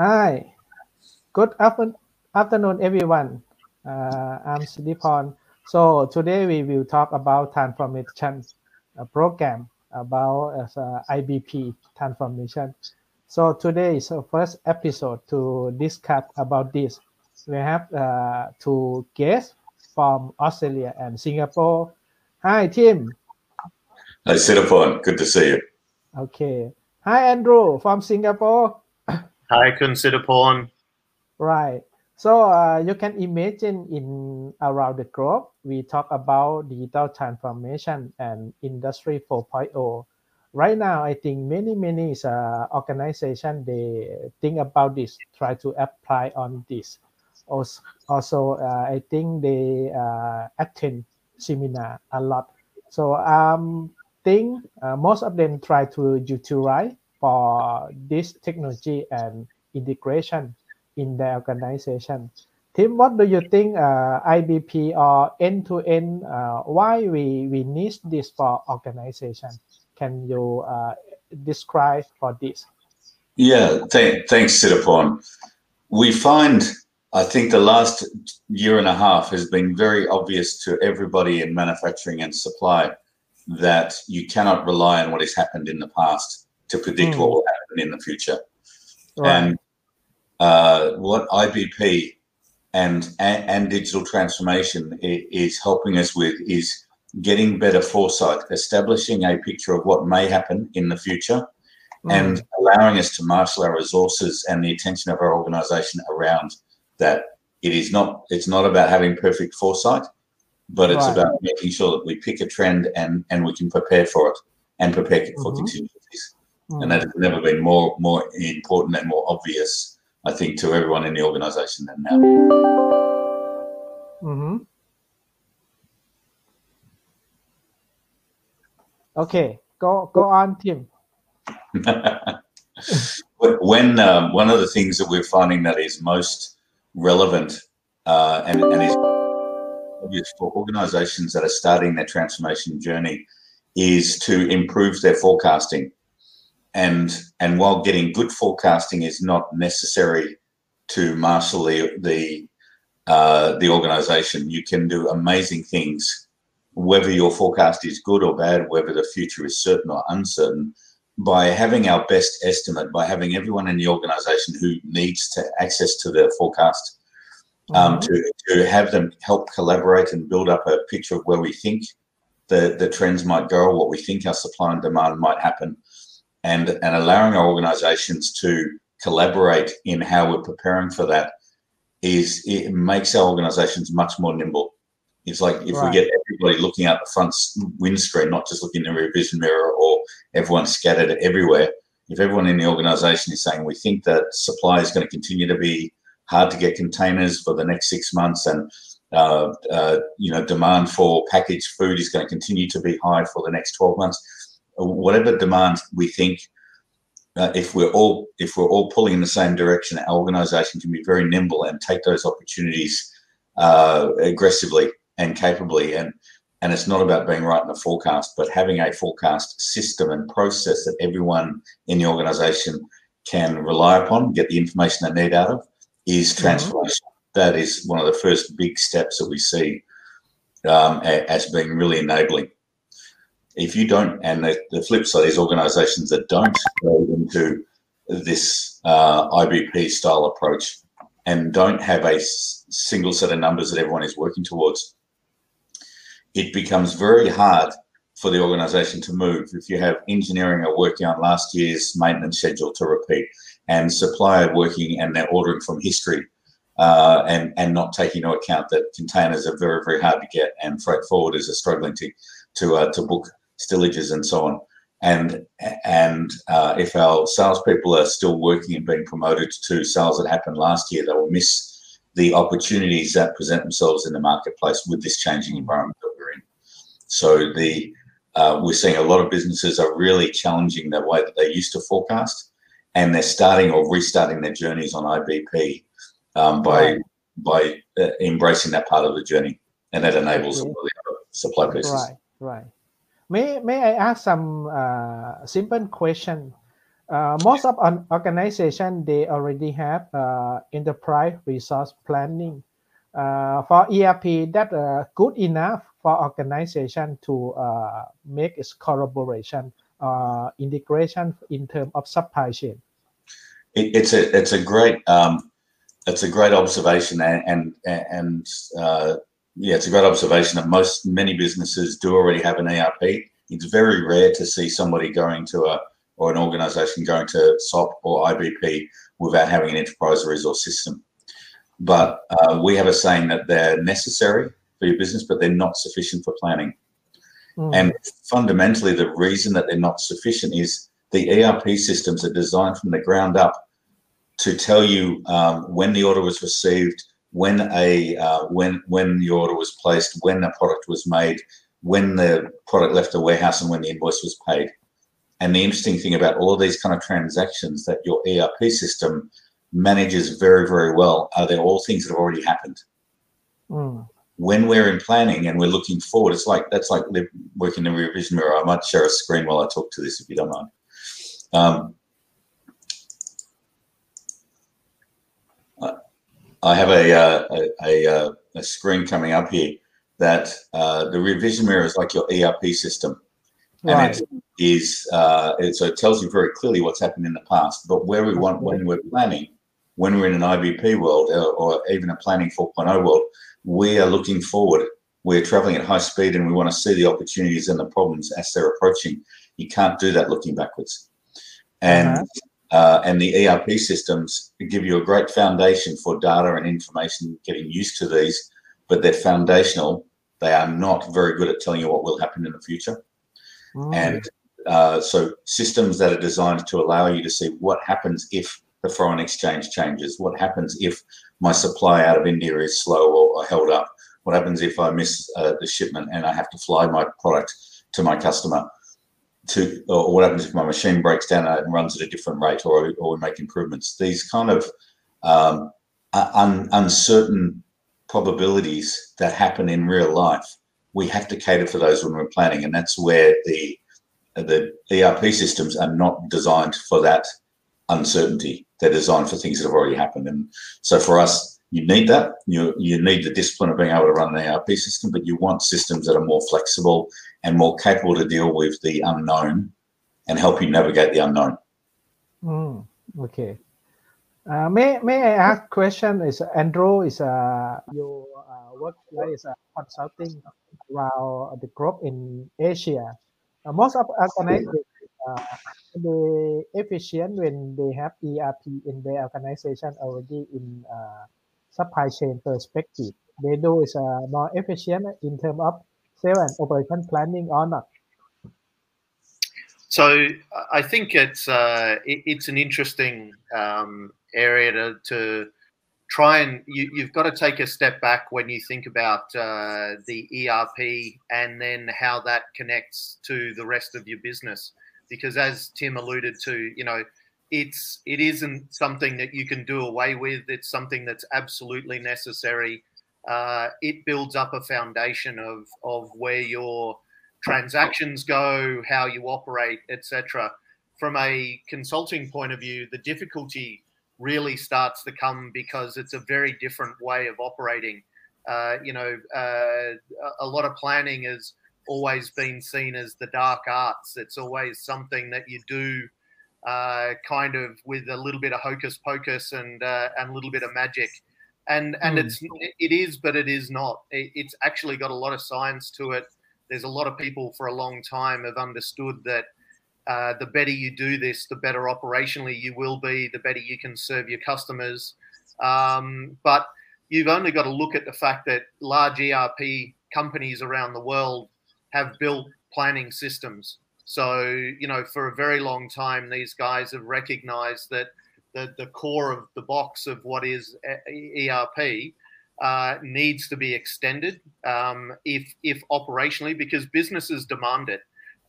Hi, good afternoon, everyone. Uh, I'm Siddhiporn. So today we will talk about transformation program about uh, IBP transformation. So today is the first episode to discuss about this. We have uh, two guests from Australia and Singapore. Hi, Tim. Hi, Siddhiporn. Good to see you. Okay. Hi, Andrew from Singapore. Hi, Kun Siddhiporn. Right. So uh, you can imagine in around the globe, we talk about digital transformation and industry 4.0. Right now, I think many, many uh, organizations, they think about this, try to apply on this. Also, uh, I think they uh, attend seminar a lot. So um, think uh, most of them try to utilize for this technology and integration in the organization. Tim, what do you think uh, IBP or end-to-end, uh, why we, we need this for organization? Can you uh, describe for this? Yeah, th- thanks, Siddhiporn. We find, I think the last year and a half has been very obvious to everybody in manufacturing and supply that you cannot rely on what has happened in the past to predict mm. what will happen in the future. Right. And uh, what IBP and, and, and digital transformation is helping us with is getting better foresight, establishing a picture of what may happen in the future, mm. and allowing us to marshal our resources and the attention of our organisation around that. It is not. It's not about having perfect foresight, but it's right. about making sure that we pick a trend and and we can prepare for it and prepare for mm-hmm. Mm. And that has never been more more important and more obvious I think, to everyone in the organization than now. Mm-hmm. Okay, go go on, Tim. when um, one of the things that we're finding that is most relevant uh, and, and is obvious for organizations that are starting their transformation journey is to improve their forecasting and and while getting good forecasting is not necessary to marshal the the uh, the organization, you can do amazing things. Whether your forecast is good or bad, whether the future is certain or uncertain, by having our best estimate, by having everyone in the organization who needs to access to their forecast, um, mm-hmm. to, to have them help collaborate and build up a picture of where we think the, the trends might go, what we think our supply and demand might happen, and and allowing our organizations to collaborate in how we're preparing for that is it makes our organizations much more nimble it's like if right. we get everybody looking out the front windscreen not just looking in the rear vision mirror or everyone scattered everywhere if everyone in the organization is saying we think that supply is going to continue to be hard to get containers for the next six months and uh, uh, you know demand for packaged food is going to continue to be high for the next 12 months whatever demand we think uh, if we're all if we're all pulling in the same direction, our organisation can be very nimble and take those opportunities uh, aggressively and capably. And and it's not about being right in the forecast, but having a forecast system and process that everyone in the organisation can rely upon, get the information they need out of, is transformation. Mm-hmm. That is one of the first big steps that we see um, as being really enabling if you don't, and the, the flip side is organisations that don't go into this uh, IBP style approach and don't have a s- single set of numbers that everyone is working towards, it becomes very hard for the organisation to move. If you have engineering are working on last year's maintenance schedule to repeat, and supplier working and they're ordering from history, uh, and and not taking into account that containers are very very hard to get and freight forwarders are struggling to to uh, to book stillages and so on. And and uh, if our salespeople are still working and being promoted to sales that happened last year, they will miss the opportunities that present themselves in the marketplace with this changing environment that we're in. So the uh, we're seeing a lot of businesses are really challenging the way that they used to forecast, and they're starting or restarting their journeys on IBP um, by right. by uh, embracing that part of the journey, and that enables yeah. the supply pieces. Right, right. May may I ask some uh, simple question? uh, most of an organization they already have uh, enterprise resource planning uh, for ERP that uh, good enough for organization to uh, make its collaboration integration in terms of supply chain. It, it's a it's a great um, it's a great observation and and, and yeah, it's a great observation that most many businesses do already have an ERP. It's very rare to see somebody going to a or an organization going to SOP or IBP without having an enterprise resource system. But uh, we have a saying that they're necessary for your business, but they're not sufficient for planning. Mm. And fundamentally, the reason that they're not sufficient is the ERP systems are designed from the ground up to tell you um, when the order was received, when a uh, when when the order was placed, when the product was made, when the product left the warehouse, and when the invoice was paid. And the interesting thing about all of these kind of transactions that your ERP system manages very, very well are they're all things that have already happened. Mm. When we're in planning and we're looking forward, it's like that's like working in the rear vision mirror. I might share a screen while I talk to this if you don't mind. Um, I have a, uh, a, a, uh, a, screen coming up here that uh, the rear vision mirror is like your ERP system. Right. And it is uh, it, so it tells you very clearly what's happened in the past. But where we want when we're planning, when we're in an IBP world or, or even a planning 4.0 world, we are looking forward. We're traveling at high speed and we want to see the opportunities and the problems as they're approaching. You can't do that looking backwards. And uh-huh. Uh, and the ERP systems give you a great foundation for data and information, getting used to these, but they're foundational. They are not very good at telling you what will happen in the future. Mm. And uh, so, systems that are designed to allow you to see what happens if the foreign exchange changes, what happens if my supply out of India is slow or, or held up, what happens if I miss uh, the shipment and I have to fly my product to my customer to, or what happens if my machine breaks down and runs at a different rate, or, or we make improvements. These kind of um, un, uncertain probabilities that happen in real life, we have to cater for those when we're planning, and that's where the the ERP systems are not designed for that uncertainty. They're designed for things that have already happened, and so for us, you need that. You you need the discipline of being able to run an ERP system, but you want systems that are more flexible and more capable to deal with the unknown and help you navigate the unknown. Mm, okay. Uh, may may I ask a question? Is Andrew is uh, your uh, is uh, consulting around the group in Asia. Uh, most of organizations uh, they efficient when they have ERP in their organization already in uh, supply chain perspective. They do is uh, more efficient in terms of sales and operation planning or not? So I think it's uh, it, it's an interesting um, area to, to try and you, have got to take a step back when you think about uh, the ERP and then how that connects to the rest of your business. Because as Tim alluded to, you know, it's it isn't something that you can do away with. It's something that's absolutely necessary. Uh, it builds up a foundation of of where your transactions go, how you operate, etc. From a consulting point of view, the difficulty really starts to come because it's a very different way of operating. Uh, you know, uh, a lot of planning has always been seen as the dark arts. It's always something that you do uh, kind of with a little bit of hocus pocus and uh, and a little bit of magic, and and mm. it's it is, but it is not. It, it's actually got a lot of science to it. There's a lot of people for a long time have understood that uh, the better you do this, the better operationally you will be, the better you can serve your customers. Um, but you've only got to look at the fact that large ERP companies around the world have built planning systems so, you know, for a very long time, these guys have recognized that the, the core of the box of what is ERP uh, needs to be extended um, if, if operationally, because businesses demand it.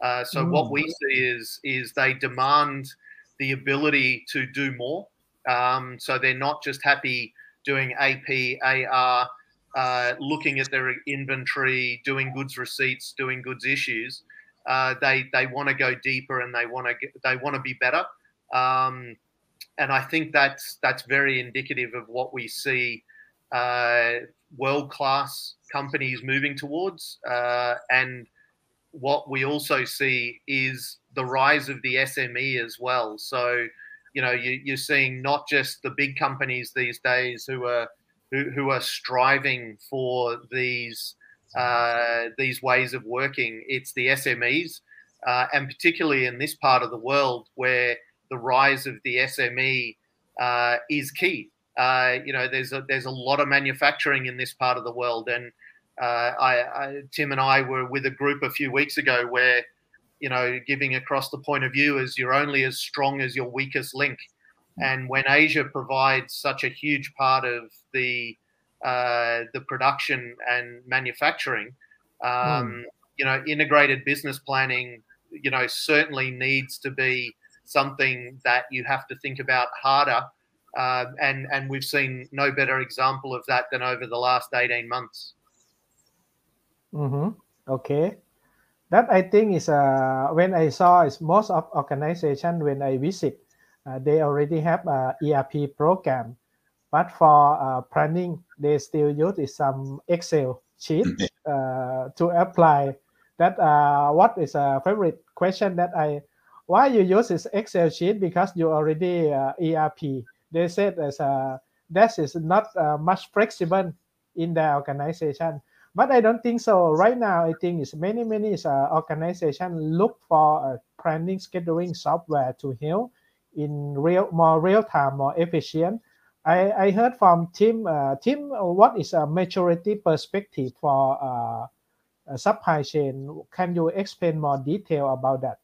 Uh, so mm. what we see is is they demand the ability to do more. Um, so they're not just happy doing AP, AR, uh, looking at their inventory, doing goods receipts, doing goods issues. Uh, they they want to go deeper and they want to they want to be better. Um, and I think that's that's very indicative of what we see uh, world class companies moving towards, uh, and what we also see is the rise of the SME as well. So, you know, you, are seeing not just the big companies these days who are who, who are striving for these uh, these ways of working. It's the SMEs, uh, and particularly in this part of the world where the rise of the SME uh, is key. Uh, you know, there's a, there's a lot of manufacturing in this part of the world, and uh, I, I, Tim and I were with a group a few weeks ago where, you know, giving across the point of view is you're only as strong as your weakest link, and when Asia provides such a huge part of the uh, the production and manufacturing, um, mm. you know, integrated business planning, you know, certainly needs to be something that you have to think about harder. Uh, and and we've seen no better example of that than over the last 18 months. Mm-hmm. Okay. That I think is uh, when I saw is most of organization when I visit, uh, they already have a ERP program, but for uh, planning they still use is some Excel sheet uh, to apply. That uh, what is a favorite question that I why you use this Excel sheet because you already uh, ERP. They said as a that is not uh, much flexible in the organization but I don't think so. Right now, I think it's many many uh, organization look for a planning scheduling software to help in real more real time, more efficient. I, I heard from Tim. Uh, Tim, what is a maturity perspective for uh, a supply chain? Can you explain more detail about that?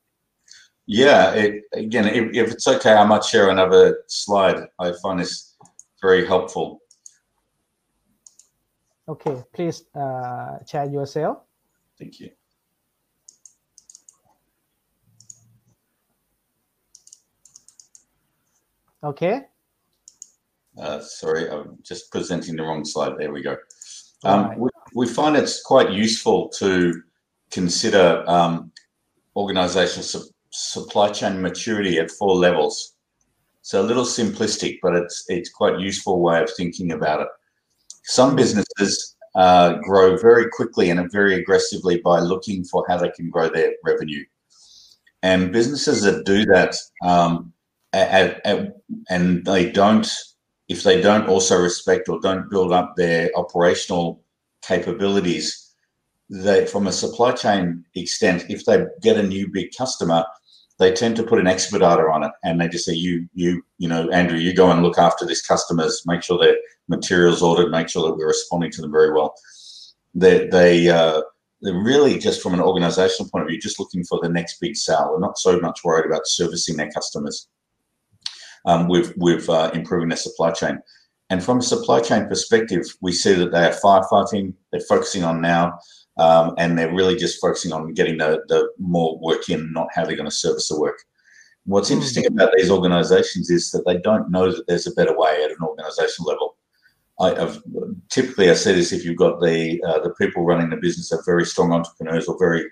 Yeah, it, again, if, if, it's okay, I might share another slide. I find this very helpful. Okay, please uh, share yourself. Thank you. Okay. Uh, sorry, I'm just presenting the wrong slide. There we go. Um, right. we, we, find it's quite useful to consider um, organizational su supply chain maturity at four levels. So a little simplistic, but it's it's quite useful way of thinking about it. Some businesses uh, grow very quickly and very aggressively by looking for how they can grow their revenue. And businesses that do that, um, at, at, and they don't, if they don't also respect or don't build up their operational capabilities, they, from a supply chain extent, if they get a new big customer, they tend to put an expediter on it and they just say you you you know andrew you go and look after this customers make sure their materials ordered make sure that we're responding to them very well. They they uh, they're really just from an organizational point of view just looking for the next big sale. They're not so much worried about servicing their customers um, with with uh, improving their supply chain and from a supply chain perspective we see that they are firefighting they're focusing on now um, and they're really just focusing on getting the, the more work in, not how they're going to service the work. What's interesting about these organizations is that they don't know that there's a better way at an organization level. I, have typically I see this if you've got the uh, the people running the business are very strong entrepreneurs or very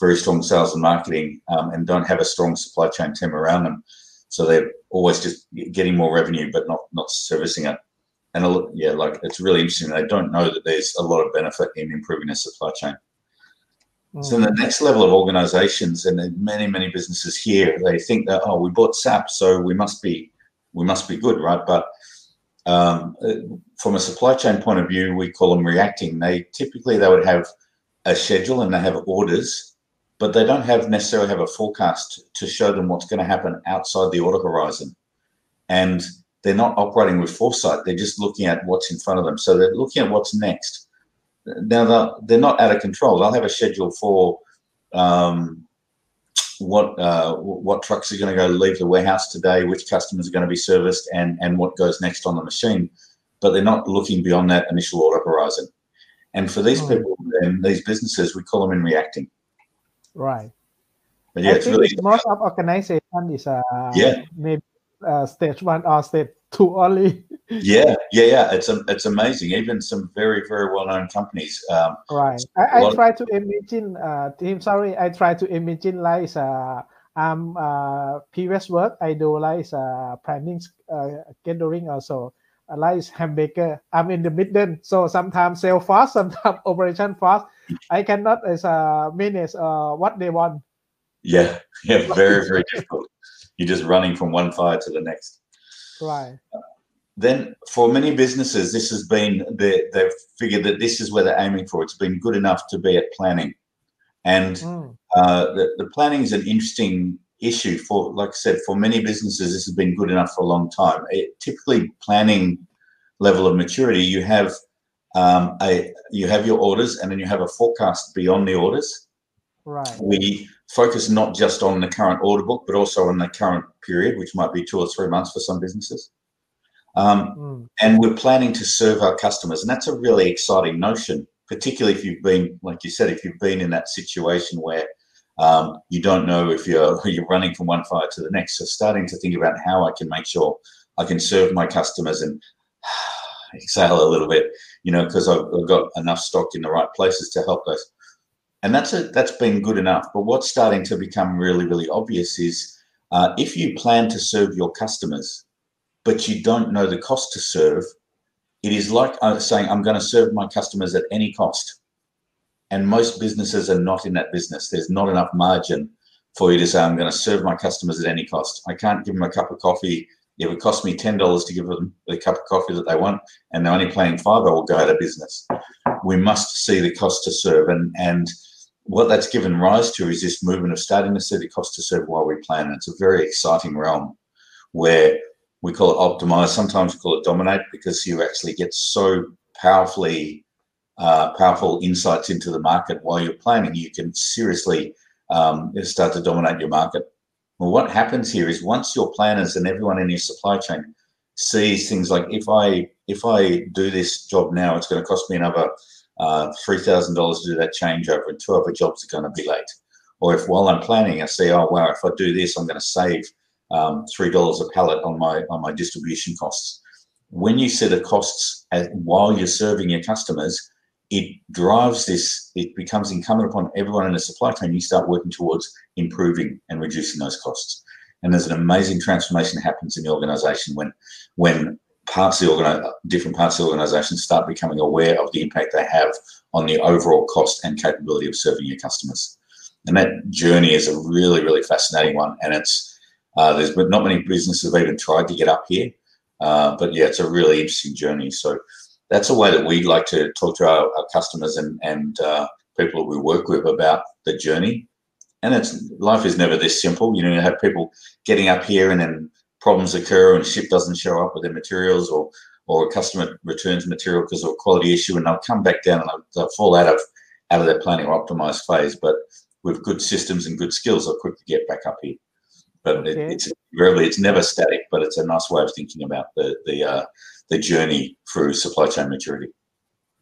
very strong sales and marketing um, and don't have a strong supply chain team around them, so they're always just getting more revenue but not not servicing it and yeah, like it's really interesting. They don't know that there's a lot of benefit in improving their supply chain. Mm. So, in the next level of organizations and many, many businesses here, they think that oh, we bought SAP, so we must be we must be good, right? But um, from a supply chain point of view, we call them reacting. They typically they would have a schedule and they have orders, but they don't have necessarily have a forecast to show them what's going to happen outside the order horizon. And they're not operating with foresight. They're just looking at what's in front of them. So they're looking at what's next. Now they're not out of control. They'll have a schedule for um, what uh, what trucks are going to go leave the warehouse today, which customers are going to be serviced, and and what goes next on the machine. But they're not looking beyond that initial order horizon. And for these hmm. people and these businesses, we call them in reacting. Right. But yeah, I it's really most of organization is uh, yeah maybe uh, stage one or stage two only. yeah, yeah, yeah. It's a, it's amazing. Even some very very well known companies. Um, right. I, I try to imagine. Uh, Tim, sorry, I try to imagine like uh, um uh, previous work I do like uh, planning uh, scheduling also I like hamburger I'm in the middle so sometimes sell fast sometimes operation fast. I cannot as uh, manage uh, what they want. Yeah yeah very very difficult. You're just running from one fire to the next. Right. Then for many businesses this has been they, they've figured that this is where they're aiming for. It's been good enough to be at planning. And Mm. uh, the, the planning is an interesting issue for, like I said, for many businesses, this has been good enough for a long time. It, typically, planning level of maturity, you have um, a you have your orders, and then you have a forecast beyond the orders. right We focus not just on the current order book, but also on the current period, which might be two or three months for some businesses. Um, Mm. and we're planning to serve our customers and that's a really exciting notion particularly if you've been like you said if you've been in that situation where um, you don't know if you're you're running from one fire to the next. So starting to think about how i can make sure i can serve my customers and exhale a little bit you know because I've, I've got enough stock in the right places to help us and that's a that's been good enough. But what's starting to become really really obvious is uh, if you plan to serve your customers but you don't know the cost to serve, it is like uh, saying, I'm going to serve my customers at any cost. And most businesses are not in that business. There's not enough margin for you to say, I'm going to serve my customers at any cost. I can't give them a cup of coffee. If it costs me $10 to give them the cup of coffee that they want, and they're only paying five, I will go out of business. We must see the cost to serve. And, and what that's given rise to is this movement of starting to see the cost to serve while we plan. And it's a very exciting realm where we call it optimize. Sometimes we call it dominate because you actually get so powerfully uh, powerful insights into the market while you're planning. You can seriously um, start to dominate your market. Well, what happens here is once your planners and everyone in your supply chain sees things like if I if I do this job now, it's going to cost me another uh, three thousand dollars to do that changeover, and two other jobs are going to be late. Or if while I'm planning, I see, oh wow, if I do this, I'm going to save um, three dollars a pallet on my on my distribution costs. When you set the costs as, while you're serving your customers, it drives this. It becomes incumbent upon everyone in the supply chain. You start working towards improving and reducing those costs. And there's an amazing transformation that happens in the organization when when parts of the organi- different parts of the organization start becoming aware of the impact they have on the overall cost and capability of serving your customers. And that journey is a really, really fascinating one. And it's uh, there's been not many businesses have even tried to get up here, uh, but yeah, it's a really interesting journey. So that's a way that we'd like to talk to our, our customers and and uh, people that we work with about the journey. And it's life is never this simple. You know, you have people getting up here and then problems occur and ship doesn't show up with their materials or or a customer returns material because of a quality issue and they'll come back down and they'll, they'll fall out of out of their planning or optimized phase. But with good systems and good skills, they'll quickly get back up here but it, it's rarely it's never static but it's a nice way of thinking about the the uh, the journey through supply chain maturity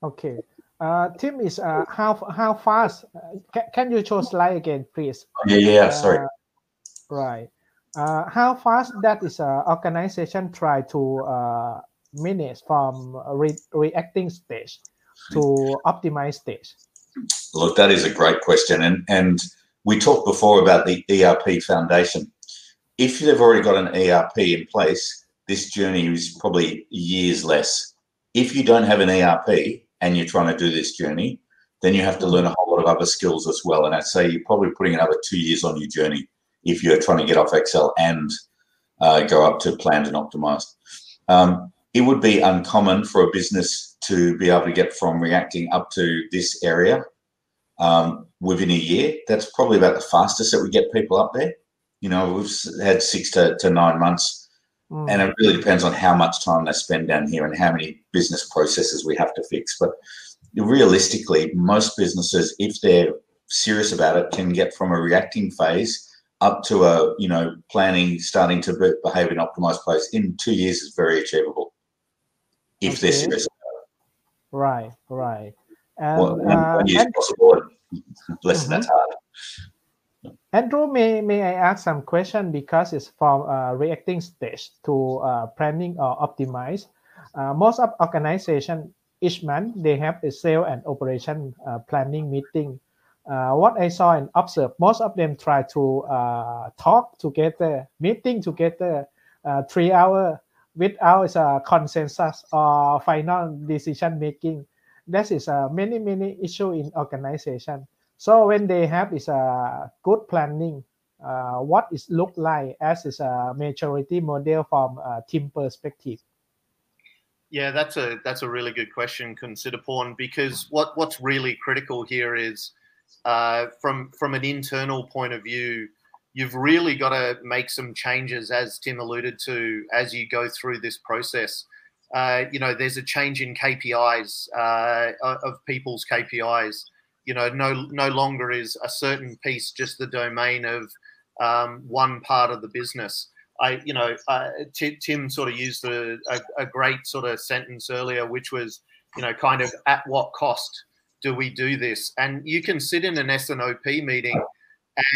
Okay. Uh, Tim is uh, how how fast? Uh, can, can you show slide again, please? yeah yeah sorry Uh, right. Uh, how fast that is uh, organization try to uh, manage from re- reacting stage to optimize stage? look that is a great question and and we talked before about the erp foundation if you've already got an erp in place this journey is probably years less if you don't have an erp and you're trying to do this journey then you have to learn a whole lot of other skills as well and i'd say you're probably putting another two years on your journey if you're trying to get off excel and uh, go up to planned and optimized um, it would be uncommon for a business to be able to get from reacting up to this area um, within a year. That's probably about the fastest that we get people up there. You know, we've had six to, to nine months, Mm, and it really depends on how much time they spend down here and how many business processes we have to fix. But realistically, most businesses, if they're serious about it, can get from a reacting phase up to a you know planning, starting to be- behave in an optimized place in two years is very achievable if they're Okay. serious. right, right. And, Well, uh, and possible. Less than that's hard. Andrew, may, may I ask some question because it's from uh, reacting stage to uh, planning or optimize. Uh, most of organization each month they have a sale and operation uh, planning meeting. uh, what I saw and observed, most of them try to uh, talk together, meeting together, three hour without a consensus or final decision making. That is many many issue in organization. So when they have is a good planning, uh, what is look like as is a maturity model from a team perspective. Yeah, that's a that's a really good question, Kun Siddhiporn, because what what's really critical here is uh, from from an internal point of view, you've really got to make some changes, as Tim alluded to, as you go through this process. Uh, you know, there's a change in KPIs uh, of people's KPIs. You know, no no longer is a certain piece just the domain of um, one part of the business. I, you know, uh, Tim, Tim sort of used a, a, a, great sort of sentence earlier, which was, you know, kind of at what cost do we do this? And you can sit in an S&OP meeting,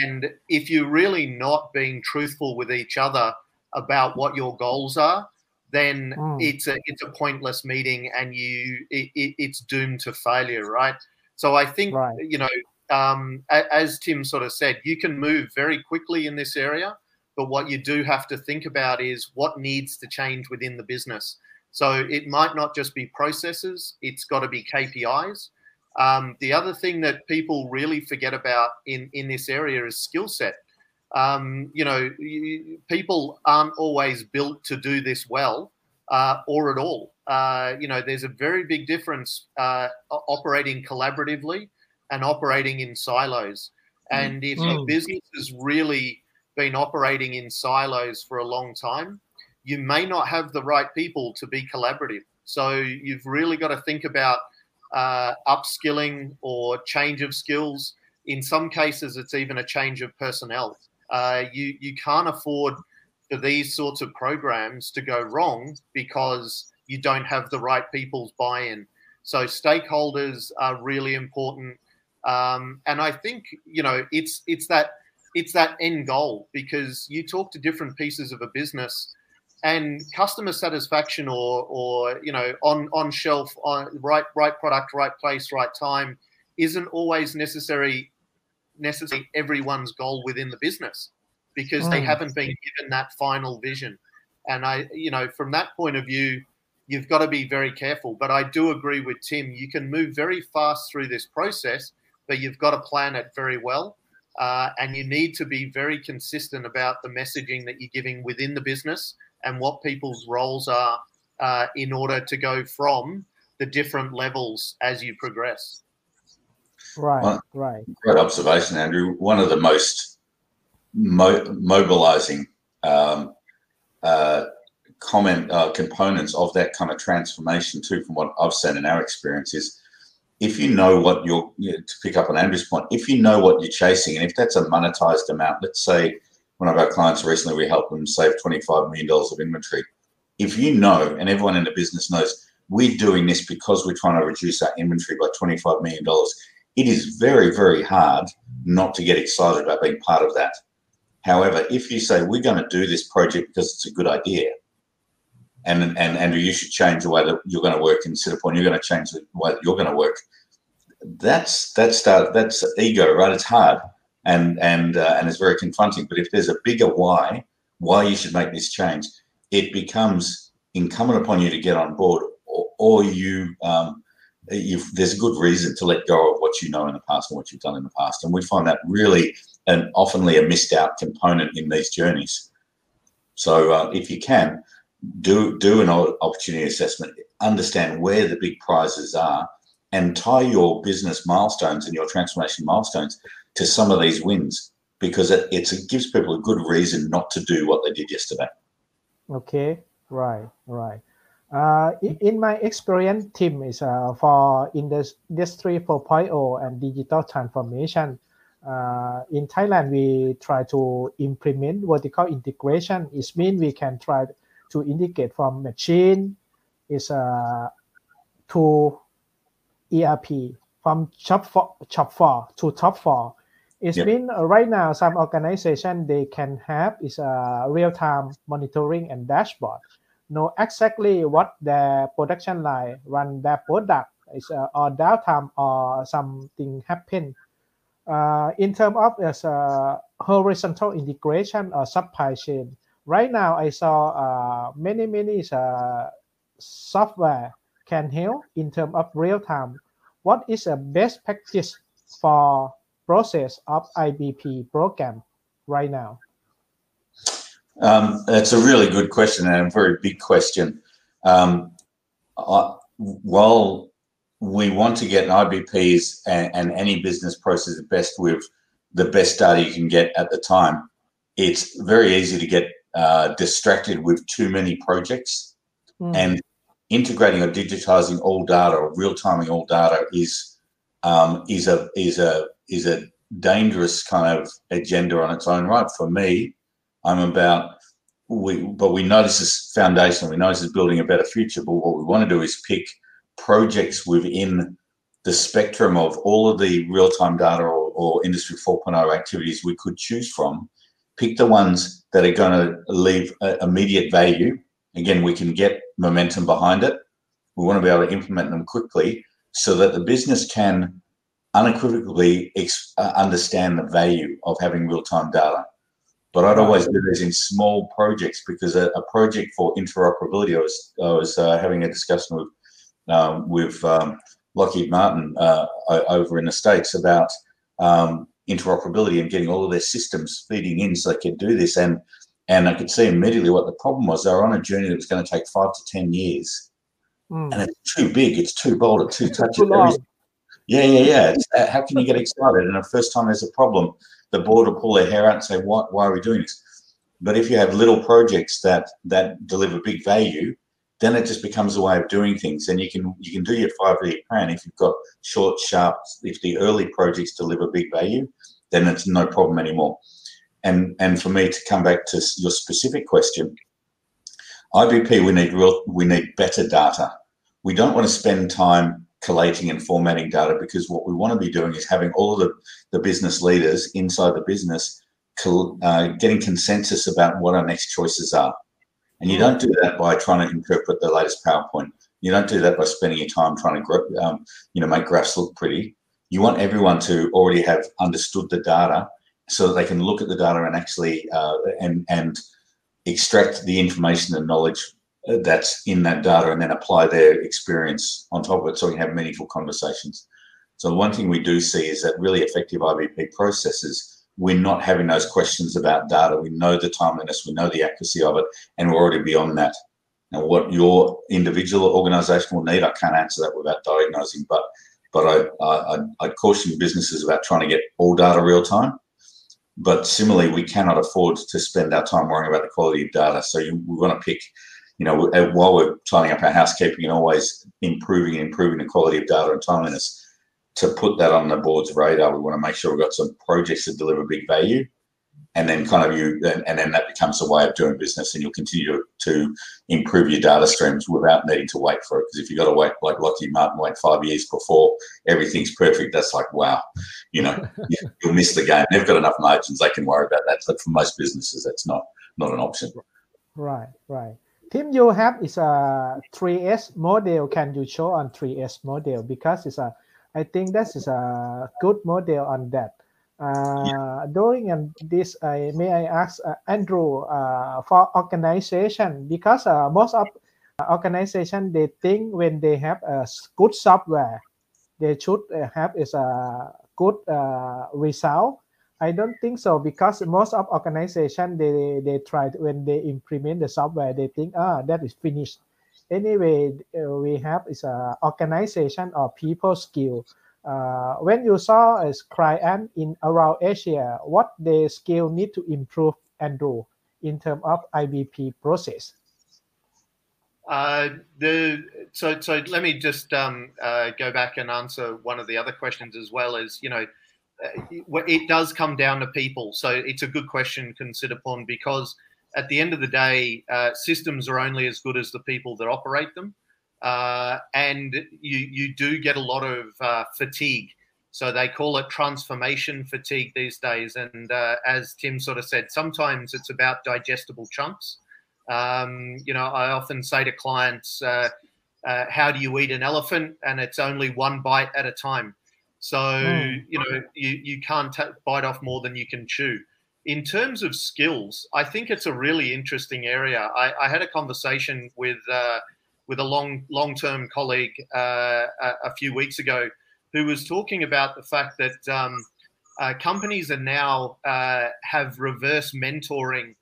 and if you're really not being truthful with each other about what your goals are, then mm. it's a it's a pointless meeting, and you it, it, it's doomed to failure, right? So I think right. you know, um, as Tim sort of said, you can move very quickly in this area but what you do have to think about is what needs to change within the business. So it might not just be processes, it's got to be KPIs. Um, the other thing that people really forget about in, in this area is skill set. Um, you know, you, people aren't always built to do this well uh, or at all. Uh, you know, there's a very big difference uh, operating collaboratively and operating in silos. Mm. And if mm. a business has really been operating in silos for a long time, you may not have the right people to be collaborative. So you've really got to think about uh, upskilling or change of skills. In some cases, it's even a change of personnel. Uh, you you can't afford for these sorts of programs to go wrong because you don't have the right people's buy-in. So stakeholders are really important, um, and I think you know it's it's that it's that end goal because you talk to different pieces of a business and customer satisfaction or or you know on on shelf on right right product right place right time isn't always necessary necessarily everyone's goal within the business because mm. they haven't been given that final vision and i you know from that point of view you've got to be very careful but i do agree with tim you can move very fast through this process but you've got to plan it very well uh, and you need to be very consistent about the messaging that you're giving within the business and what people's roles are uh, in order to go from the different levels as you progress. Right, well, right. Great observation, Andrew. One of the most mo- mobilizing um, uh, comment uh, components of that kind of transformation, too, from what I've seen in our experience, is if you know what you're you know, to pick up on Andrew's point, if you know what you're chasing, and if that's a monetized amount, let's say one of our clients recently we helped them save $25 million of inventory. If you know, and everyone in the business knows, we're doing this because we're trying to reduce our inventory by $25 million, it is very, very hard not to get excited about being part of that. However, if you say we're going to do this project because it's a good idea, and and Andrew, you should change the way that you're going to work in Siddhiporn. You're going to change the way that you're going to work. That's that's that's ego, right? It's hard and and uh, and it's very confronting. But if there's a bigger why, why you should make this change, it becomes incumbent upon you to get on board, or, or you. Um, there's a good reason to let go of what you know in the past and what you've done in the past, and we find that really and oftenly a missed out component in these journeys. So, uh, if you can, do do an opportunity assessment, understand where the big prizes are, and tie your business milestones and your transformation milestones to some of these wins because it, it gives people a good reason not to do what they did yesterday. Okay, right, right. Uh, in, my experience, team is uh, for industry 4.0 and digital transformation. Uh, in Thailand, we try to implement vertical integration. It means we can try to integrate from machine is uh, to ERP from shop floor, shop floor to top floor. It's yep. been uh, right now some organization they can have is a real time monitoring and dashboard. Know exactly what their production line run their product is uh, or downtime or something happen. Uh, in terms of as a horizontal integration or supply chain. Right now, I saw uh, many many uh, software can help in terms of real time. What is a best practice for process of IBP program right now? Um, that's a really good question and a very big question. Um, I, while we want to get IBPs and, and, any business process the best with the best data you can get at the time, it's very easy to get uh, distracted with too many projects. Mm. And integrating or digitizing all data or real timing all data is um, is a is a is a dangerous kind of agenda on its own right. For me, I'm about we but we know this is foundational. We know this is building a better future. But what we want to do is pick projects within the spectrum of all of the real-time data or, or industry 4.0 activities we could choose from pick the ones that are going to leave immediate value. Again we can get momentum behind it. We want to be able to implement them quickly so that the business can unequivocally uh, understand the value of having real-time data. But I'd always do this in small projects because a, a project for interoperability, I was, I was uh, having a discussion with with um, Lockheed Martin uh, over in the States about um, interoperability and getting all of their systems feeding in so they could do this. And and I could see immediately what the problem was. They were on a journey that was going to take five to ten years, mm. and it's too big, it's too bold, it's too touchy. yeah, yeah, yeah. Uh, how can you get excited? And the first time there's a problem, the board will pull their hair out and say, "Why, why are we doing this?" But if you have little projects that that deliver big value, then it just becomes a way of doing things. And you can you can do your five year plan. If you've got short sharp if the early projects deliver big value then it's no problem anymore. And and for me to come back to your specific question ibp we need real we need better data. We don't want to spend time collating and formatting data because what we want to be doing is having all of the, the business leaders inside the business uh, getting consensus about what our next choices are and you don't do that by trying to interpret the latest PowerPoint. You don't do that by spending your time trying to, um, you know, make graphs look pretty. You want everyone to already have understood the data so that they can look at the data and actually uh, and and extract the information and knowledge that's in that data and then apply their experience on top of it so we can have meaningful conversations. So one thing we do see is that really effective IBP processes we're not having those questions about data. We know the timeliness, we know the accuracy of it, and we're already beyond that. Now, what your individual organisation will need, I can't answer that without diagnosing, but but I, I, I'd caution businesses about trying to get all data real time. But similarly, we cannot afford to spend our time worrying about the quality of data. So you, we want to pick, you know, while we're tidying up our housekeeping and always improving and improving the quality of data and timeliness, to put that on the board's radar, we want to make sure we've got some projects that deliver big value. And then kind of you, and, and then that becomes a way of doing business, and you'll continue to, to improve your data streams without needing to wait for it. Because if you've got to wait, like Lockheed Martin, wait five years before everything's perfect, that's like wow, you know, you'll miss the game. They've got enough margins; they can worry about that. But for most businesses, that's not not an option. Right, right. Tim, you have is a 3S model. Can you show on 3S model because it's a I think this is a good model on that. Uh. During and this, I may I ask uh, Andrew uh, for organization because uh, most of organization they think when they have a good software, they should uh, have is a good uh, result. I don't think so because most of organization they they try to, when they implement the software they think ah that is finished anyway uh, we have is a organization or people skill. Uh, when you saw a client in around asia what the skill need to improve and do in terms of ibp process? Uh, the so so let me just um, uh, go back and answer one of the other questions as well as you know uh, it does come down to people. So it's a good question Kun Siddhiporn because at the end of the day, uh, systems are only as good as the people that operate them. Uh, and you, you do get a lot of uh, fatigue. So they call it transformation fatigue these days. And uh, as Tim sort of said, sometimes it's about digestible chunks. Um, you know, I often say to clients, uh, uh, how do you eat an elephant? And it's only one bite at a time. So mm. you know you you can't t- bite off more than you can chew. In terms of skills, I think it's a really interesting area. I, I had a conversation with uh, with a long long term colleague uh, a, a, few weeks ago who was talking about the fact that um, uh, companies are now uh, have reverse mentoring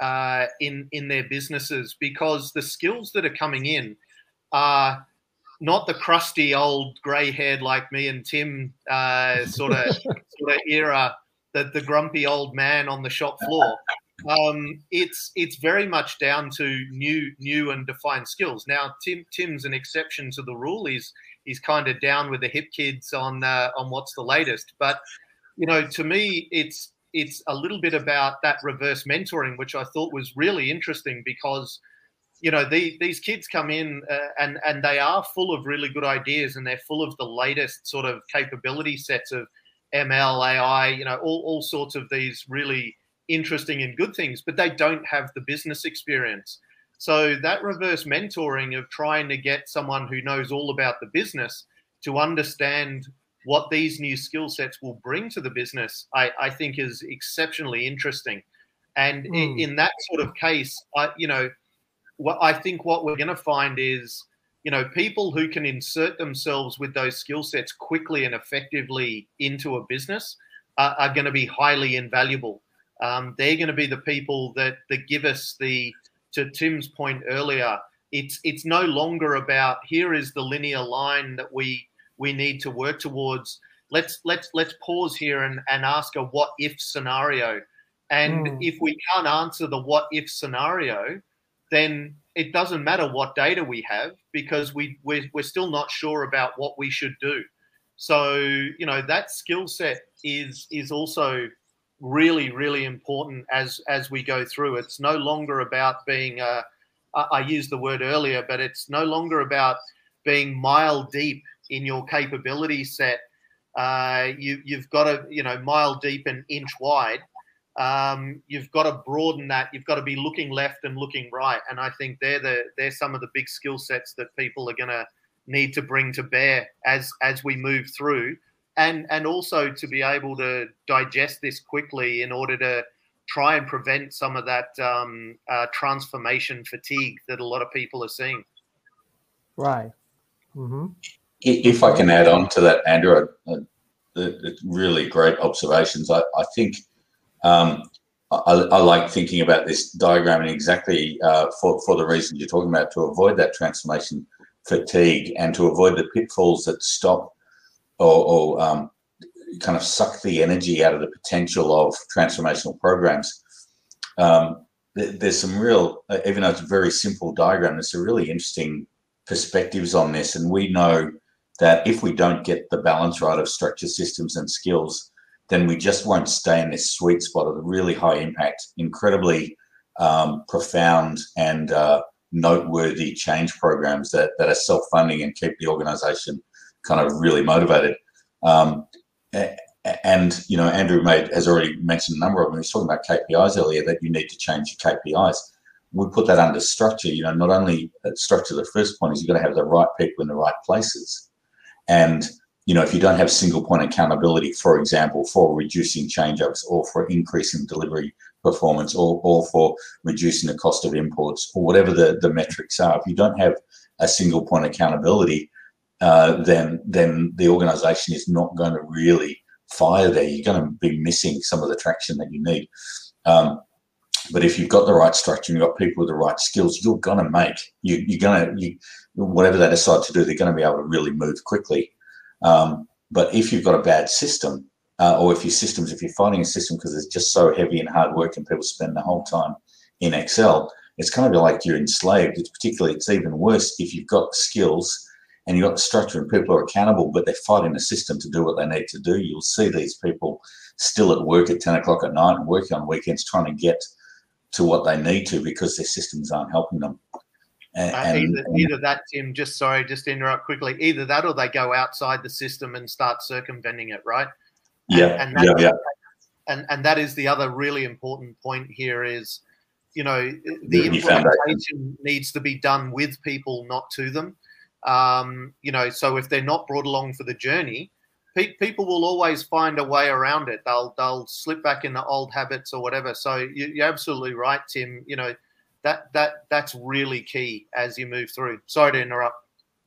uh, in in their businesses because the skills that are coming in are not the crusty old grey haired like me and Tim uh, sort of sort of era that the grumpy old man on the shop floor. Um, it's it's very much down to new new and defined skills. Now Tim Tim's an exception to the rule. He's he's kind of down with the hip kids on uh, on what's the latest. But you know, to me, it's it's a little bit about that reverse mentoring, which I thought was really interesting because you know the, these kids come in uh, and and they are full of really good ideas and they're full of the latest sort of capability sets of ML, AI, you know, all, all sorts of these really interesting and good things, but they don't have the business experience. So that reverse mentoring of trying to get someone who knows all about the business to understand what these new skill sets will bring to the business, I, I think is exceptionally interesting. And mm. in, in, that sort of case, I, you know, what I think what we're going to find is, you know, people who can insert themselves with those skill sets quickly and effectively into a business are, are going to be highly invaluable. Um, they're going to be the people that that give us the, to Tim's point earlier, it's it's no longer about here is the linear line that we we need to work towards. Let's let's let's pause here and, and ask a what if scenario. And mm. if we can't answer the what if scenario, then it doesn't matter what data we have because we we're, we're still not sure about what we should do. So you know that skill set is is also really really important as as we go through. It's no longer about being. Uh, I used the word earlier, but it's no longer about being mile deep in your capability set. Uh, you, you've got to, you know, mile deep and inch wide. Um, you've got to broaden that. You've got to be looking left and looking right. And I think they're the they're some of the big skill sets that people are going to need to bring to bear as as we move through, and and also to be able to digest this quickly in order to try and prevent some of that um, uh, transformation fatigue that a lot of people are seeing. Right. Mm-hmm. If I can add on to that, Andrew, uh, the, really great observations. I, I think um, I, I, like thinking about this diagram and exactly uh, for, for the reasons you're talking about to avoid that transformation fatigue and to avoid the pitfalls that stop or, or um, kind of suck the energy out of the potential of transformational programs. Um, there's some real, even though it's a very simple diagram, there's some really interesting perspectives on this. And we know that if we don't get the balance right of structure, systems, and skills, then we just won't stay in this sweet spot of the really high impact, incredibly um, profound and uh, noteworthy change programs that, that are self funding and keep the organization kind of really motivated. Um, and you know, Andrew made has already mentioned a number of them. He was talking about KPIs earlier that you need to change your KPIs. We put that under structure. You know, not only structure. The first point is you've got to have the right people in the right places. And you know, if you don't have single point accountability, for example, for reducing changeovers or for increasing delivery performance or, or for reducing the cost of imports or whatever the, the metrics are, if you don't have a single point accountability, uh, then then the organization is not going to really fire there. You're going to be missing some of the traction that you need. Um, but if you've got the right structure and you've got people with the right skills, you're going to make you, you're going to you, whatever they decide to do, they're going to be able to really move quickly. Um, but if you've got a bad system, uh, or if your systems, if you're fighting a system because it's just so heavy and hard work and people spend the whole time in Excel, it's kind of like you're enslaved. It's particularly, it's even worse if you've got skills and you've got the structure and people are accountable, but they're fighting the system to do what they need to do. You'll see these people still at work at 10 o'clock at night and working on weekends trying to get to what they need to because their systems aren't helping them. And, uh, either, either, that, Tim, just sorry, just interrupt quickly. Either that or they go outside the system and start circumventing it, right? Yeah, and, and yeah, yeah. And, and that is the other really important point here is, you know, the implementation needs to be done with people, not to them. Um, you know, so if they're not brought along for the journey, pe- people will always find a way around it. They'll they'll slip back into old habits or whatever. So you, you're absolutely right, Tim. You know that that that's really key as you move through. Sorry to interrupt.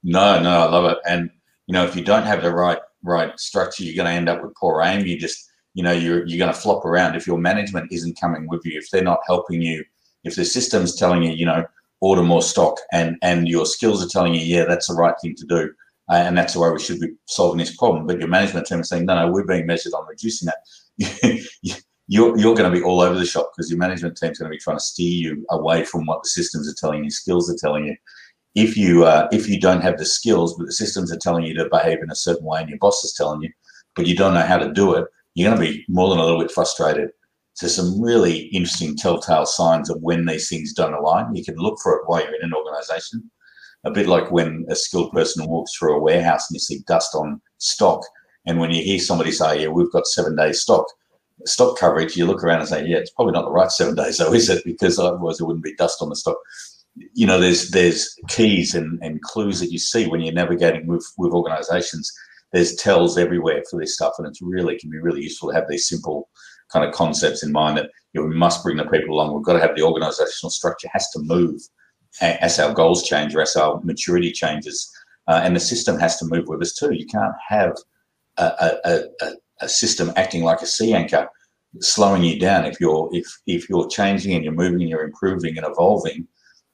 No, no, I love it. And you know, if you don't have the right right structure, you're going to end up with poor aim. You just you know you're you're going to flop around if your management isn't coming with you. If they're not helping you, if the system's telling you, you know, order more stock, and and your skills are telling you, yeah, that's the right thing to do uh, and that's the way we should be solving this problem. But your management team is saying, no, no, we're being measured on reducing that. you're, you're going to be all over the shop because your management team's going to be trying to steer you away from what the systems are telling you, skills are telling you. If you uh, if you don't have the skills, but the systems are telling you to behave in a certain way, and your boss is telling you, but you don't know how to do it, you're going to be more than a little bit frustrated. So some really interesting telltale signs of when these things don't align. You can look for it while you're in an organization a bit like when a skilled person walks through a warehouse and you see dust on stock. And when you hear somebody say, yeah, we've got seven days stock, stock coverage, you look around and say, yeah, it's probably not the right seven days though, is it? Because otherwise there wouldn't be dust on the stock. You know, there's there's keys and, and clues that you see when you're navigating with, with organizations. There's tells everywhere for this stuff. And it's really can be really useful to have these simple kind of concepts in mind that you know, we must bring the people along. We've got to have the organizational structure has to move as our goals change or as our maturity changes. Uh, and the system has to move with us too. You can't have a, a, a, a, system acting like a sea anchor, slowing you down. If you're if if you're changing and you're moving and you're improving and evolving,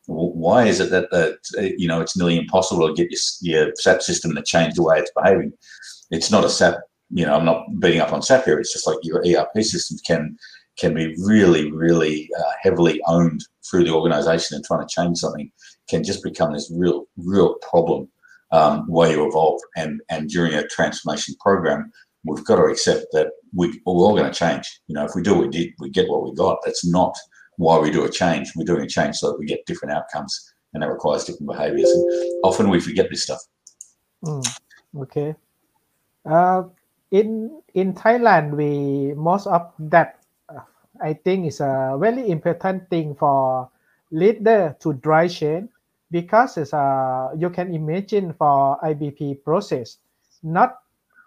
why is it that that you know it's nearly impossible to get your, your SAP system to change the way it's behaving? It's not a SAP. You know, I'm not beating up on SAP here. It's just like your ERP systems can can be really, really uh, heavily owned through the organization and trying to change something can just become this real, real problem um, way you evolve. And and during a transformation program, we've got to accept that we, we're all going to change. You know, if we do what we did, we get what we got. That's not why we do a change. We're doing a change so that we get different outcomes, and that requires different behaviors. And often we forget this stuff. Mm, okay. Uh, in in Thailand, we most of that I think is a very important thing for leader to drive change because a, you can imagine for IBP process, not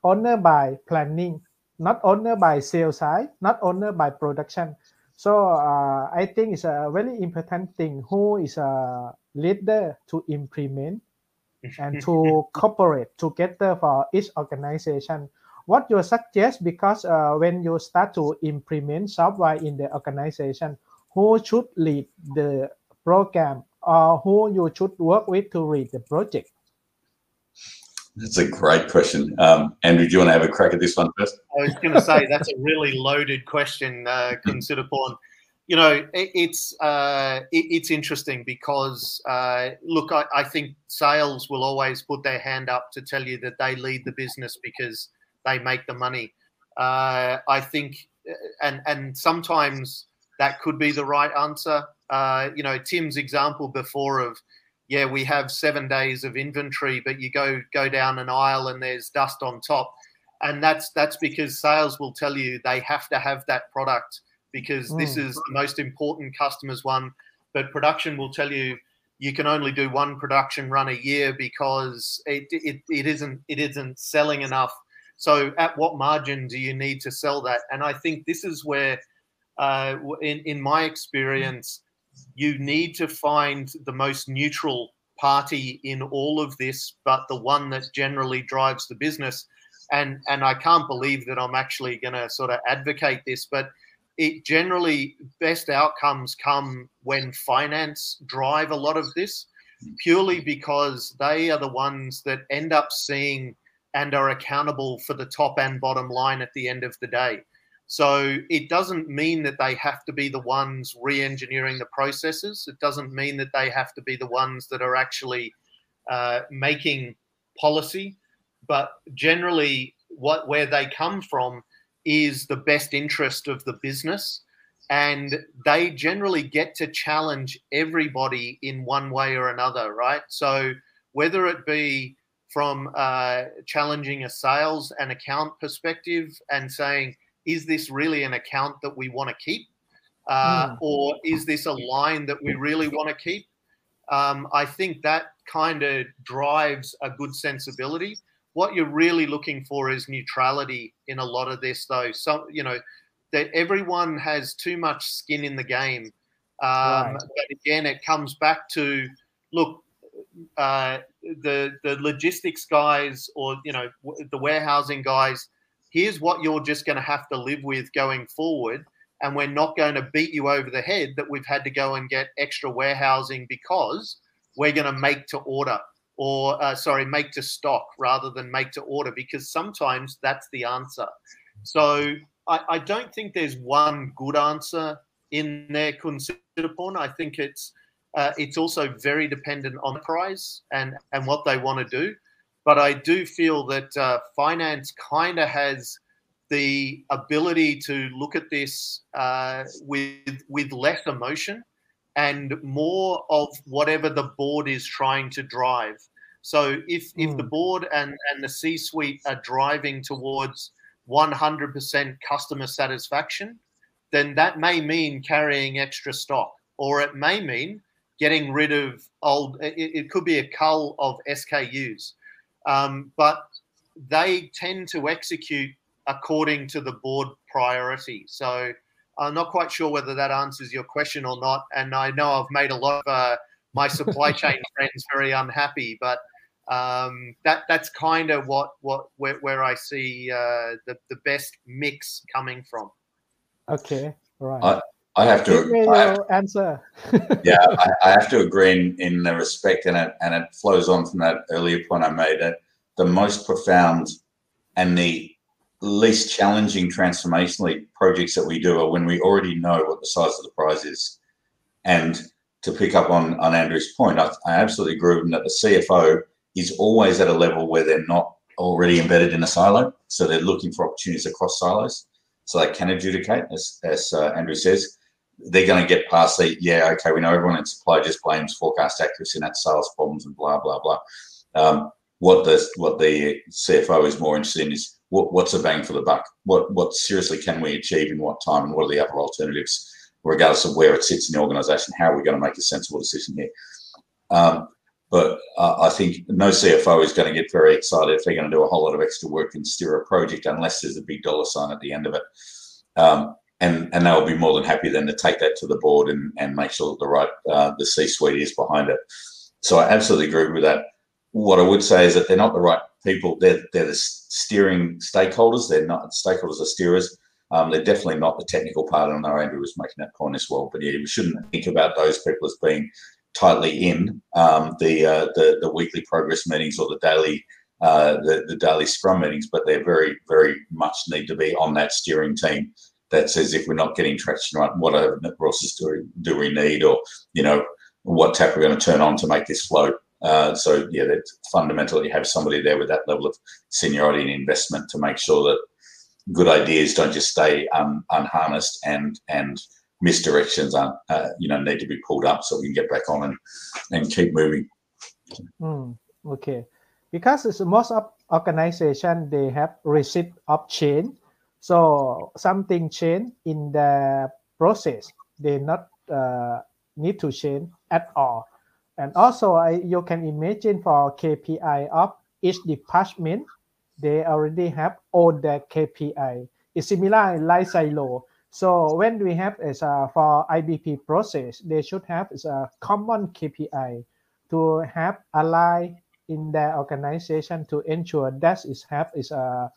only by planning, not only by sales side, not only by production. So uh, I think it's a very important thing who is a leader to implement and to cooperate together for each organization what you suggest because uh, when you start to implement software in the organization who should lead the program or who you should work with to lead the project that's a great question um, andrew do you want to have a crack at this one first i was going to say that's a really loaded question uh, Kun Siddhiporn. you know it, it's uh, it, it's interesting because uh, look I, I think sales will always put their hand up to tell you that they lead the business because they make the money. Uh, I think, uh, and and sometimes that could be the right answer. Uh, you know, Tim's example before of, yeah, we have seven days of inventory, but you go go down an aisle and there's dust on top, and that's that's because sales will tell you they have to have that product because mm. this is the most important customers one, but production will tell you you can only do one production run a year because it, it, it isn't it isn't selling enough so, at what margin do you need to sell that? And I think this is where, uh, in in my experience, you need to find the most neutral party in all of this, but the one that generally drives the business. And and I can't believe that I'm actually going to sort of advocate this, but it generally best outcomes come when finance drive a lot of this purely because they are the ones that end up seeing and are accountable for the top and bottom line at the end of the day. So it doesn't mean that they have to be the ones re engineering the processes. It doesn't mean that they have to be the ones that are actually uh, making policy. But generally, what where they come from is the best interest of the business. And they generally get to challenge everybody in one way or another, right? So whether it be from uh, challenging a sales and account perspective and saying, is this really an account that we want to keep? Uh, mm. Or is this a line that we really want to keep? Um, I think that kind of drives a good sensibility. what you're really looking for is neutrality in a lot of this, though. So you know that everyone has too much skin in the game. Um, right. But again, it comes back to look, uh, the the logistics guys or you know the warehousing guys. Here's what you're just going to have to live with going forward, and we're not going to beat you over the head that we've had to go and get extra warehousing because we're going to make to order or uh, sorry make to stock rather than make to order because sometimes that's the answer. So I, I don't think there's one good answer in there Kun Siddhiporn i think it's uh, it's also very dependent on the price and and what they want to do but i do feel that uh, finance kind of has the ability to look at this uh, with with less emotion and more of whatever the board is trying to drive. So if if the hmm. board and and the C suite are driving towards 100% customer satisfaction, then that may mean carrying extra stock, or it may mean getting rid of old. It, it could be a cull of SKUs, um, but they tend to execute according to the board priority. So I'm not quite sure whether that answers your question or not. And I know I've made a lot of uh, my supply chain friends very unhappy, but um, that that's kind of what what where, where I see uh, the the best mix coming from. Okay, right. I, I have to I have, answer. yeah, I, I, have to agree in, in the respect, and it and it flows on from that earlier point I made. That the most profound and the least challenging transformationally projects that we do are when we already know what the size of the prize is. And to pick up on, on Andrew's point, I, I absolutely agree with him that the CFO is always at a level where they're not already embedded in a silo. So they're looking for opportunities across silos so they can adjudicate, as, as uh, Andrew says. They're going to get past the, yeah, okay, we know everyone in supply just blames forecast accuracy and sales problems and blah, blah, blah. Um, what the what the CFO is more interested in is what, what's a bang for the buck? What what seriously can we achieve in what time, and what are the other alternatives, regardless of where it sits in the organisation? How are we going to make a sensible decision here? Um, but uh, I think no CFO is going to get very excited if they're going to do a whole lot of extra work and steer a project unless there's a big dollar sign at the end of it. Um, and and they'll be more than happy then to take that to the board and, and make sure that the right uh, the C suite is behind it. So I absolutely agree with that. What I would say is that they're not the right people. They're they're the steering stakeholders. They're not stakeholders are steerers. Um, they're definitely not the technical part. I know Andrew was making that point as well. But yeah, we shouldn't think about those people as being tightly in um, the, uh, the the weekly progress meetings or the daily uh, the, the daily scrum meetings, but they're very very much need to be on that steering team that says if we're not getting traction right, what resources do, do we need, or you know what tap we're going to turn on to make this flow. Uh, so yeah, that fundamentally have somebody there with that level of seniority and investment to make sure that good ideas don't just stay um, unharnessed and and misdirections are uh, you know need to be pulled up so we can get back on and and keep moving. Mm, okay, because most of organization they have receipt of change, so something change in the process they not uh, need to change at all and also, I, you can imagine for KPI of each department, they already have all the KPI. It's similar like silo. So when we have as a, for IBP process, they should have as a common KPI to have align in the organization to ensure that is have is a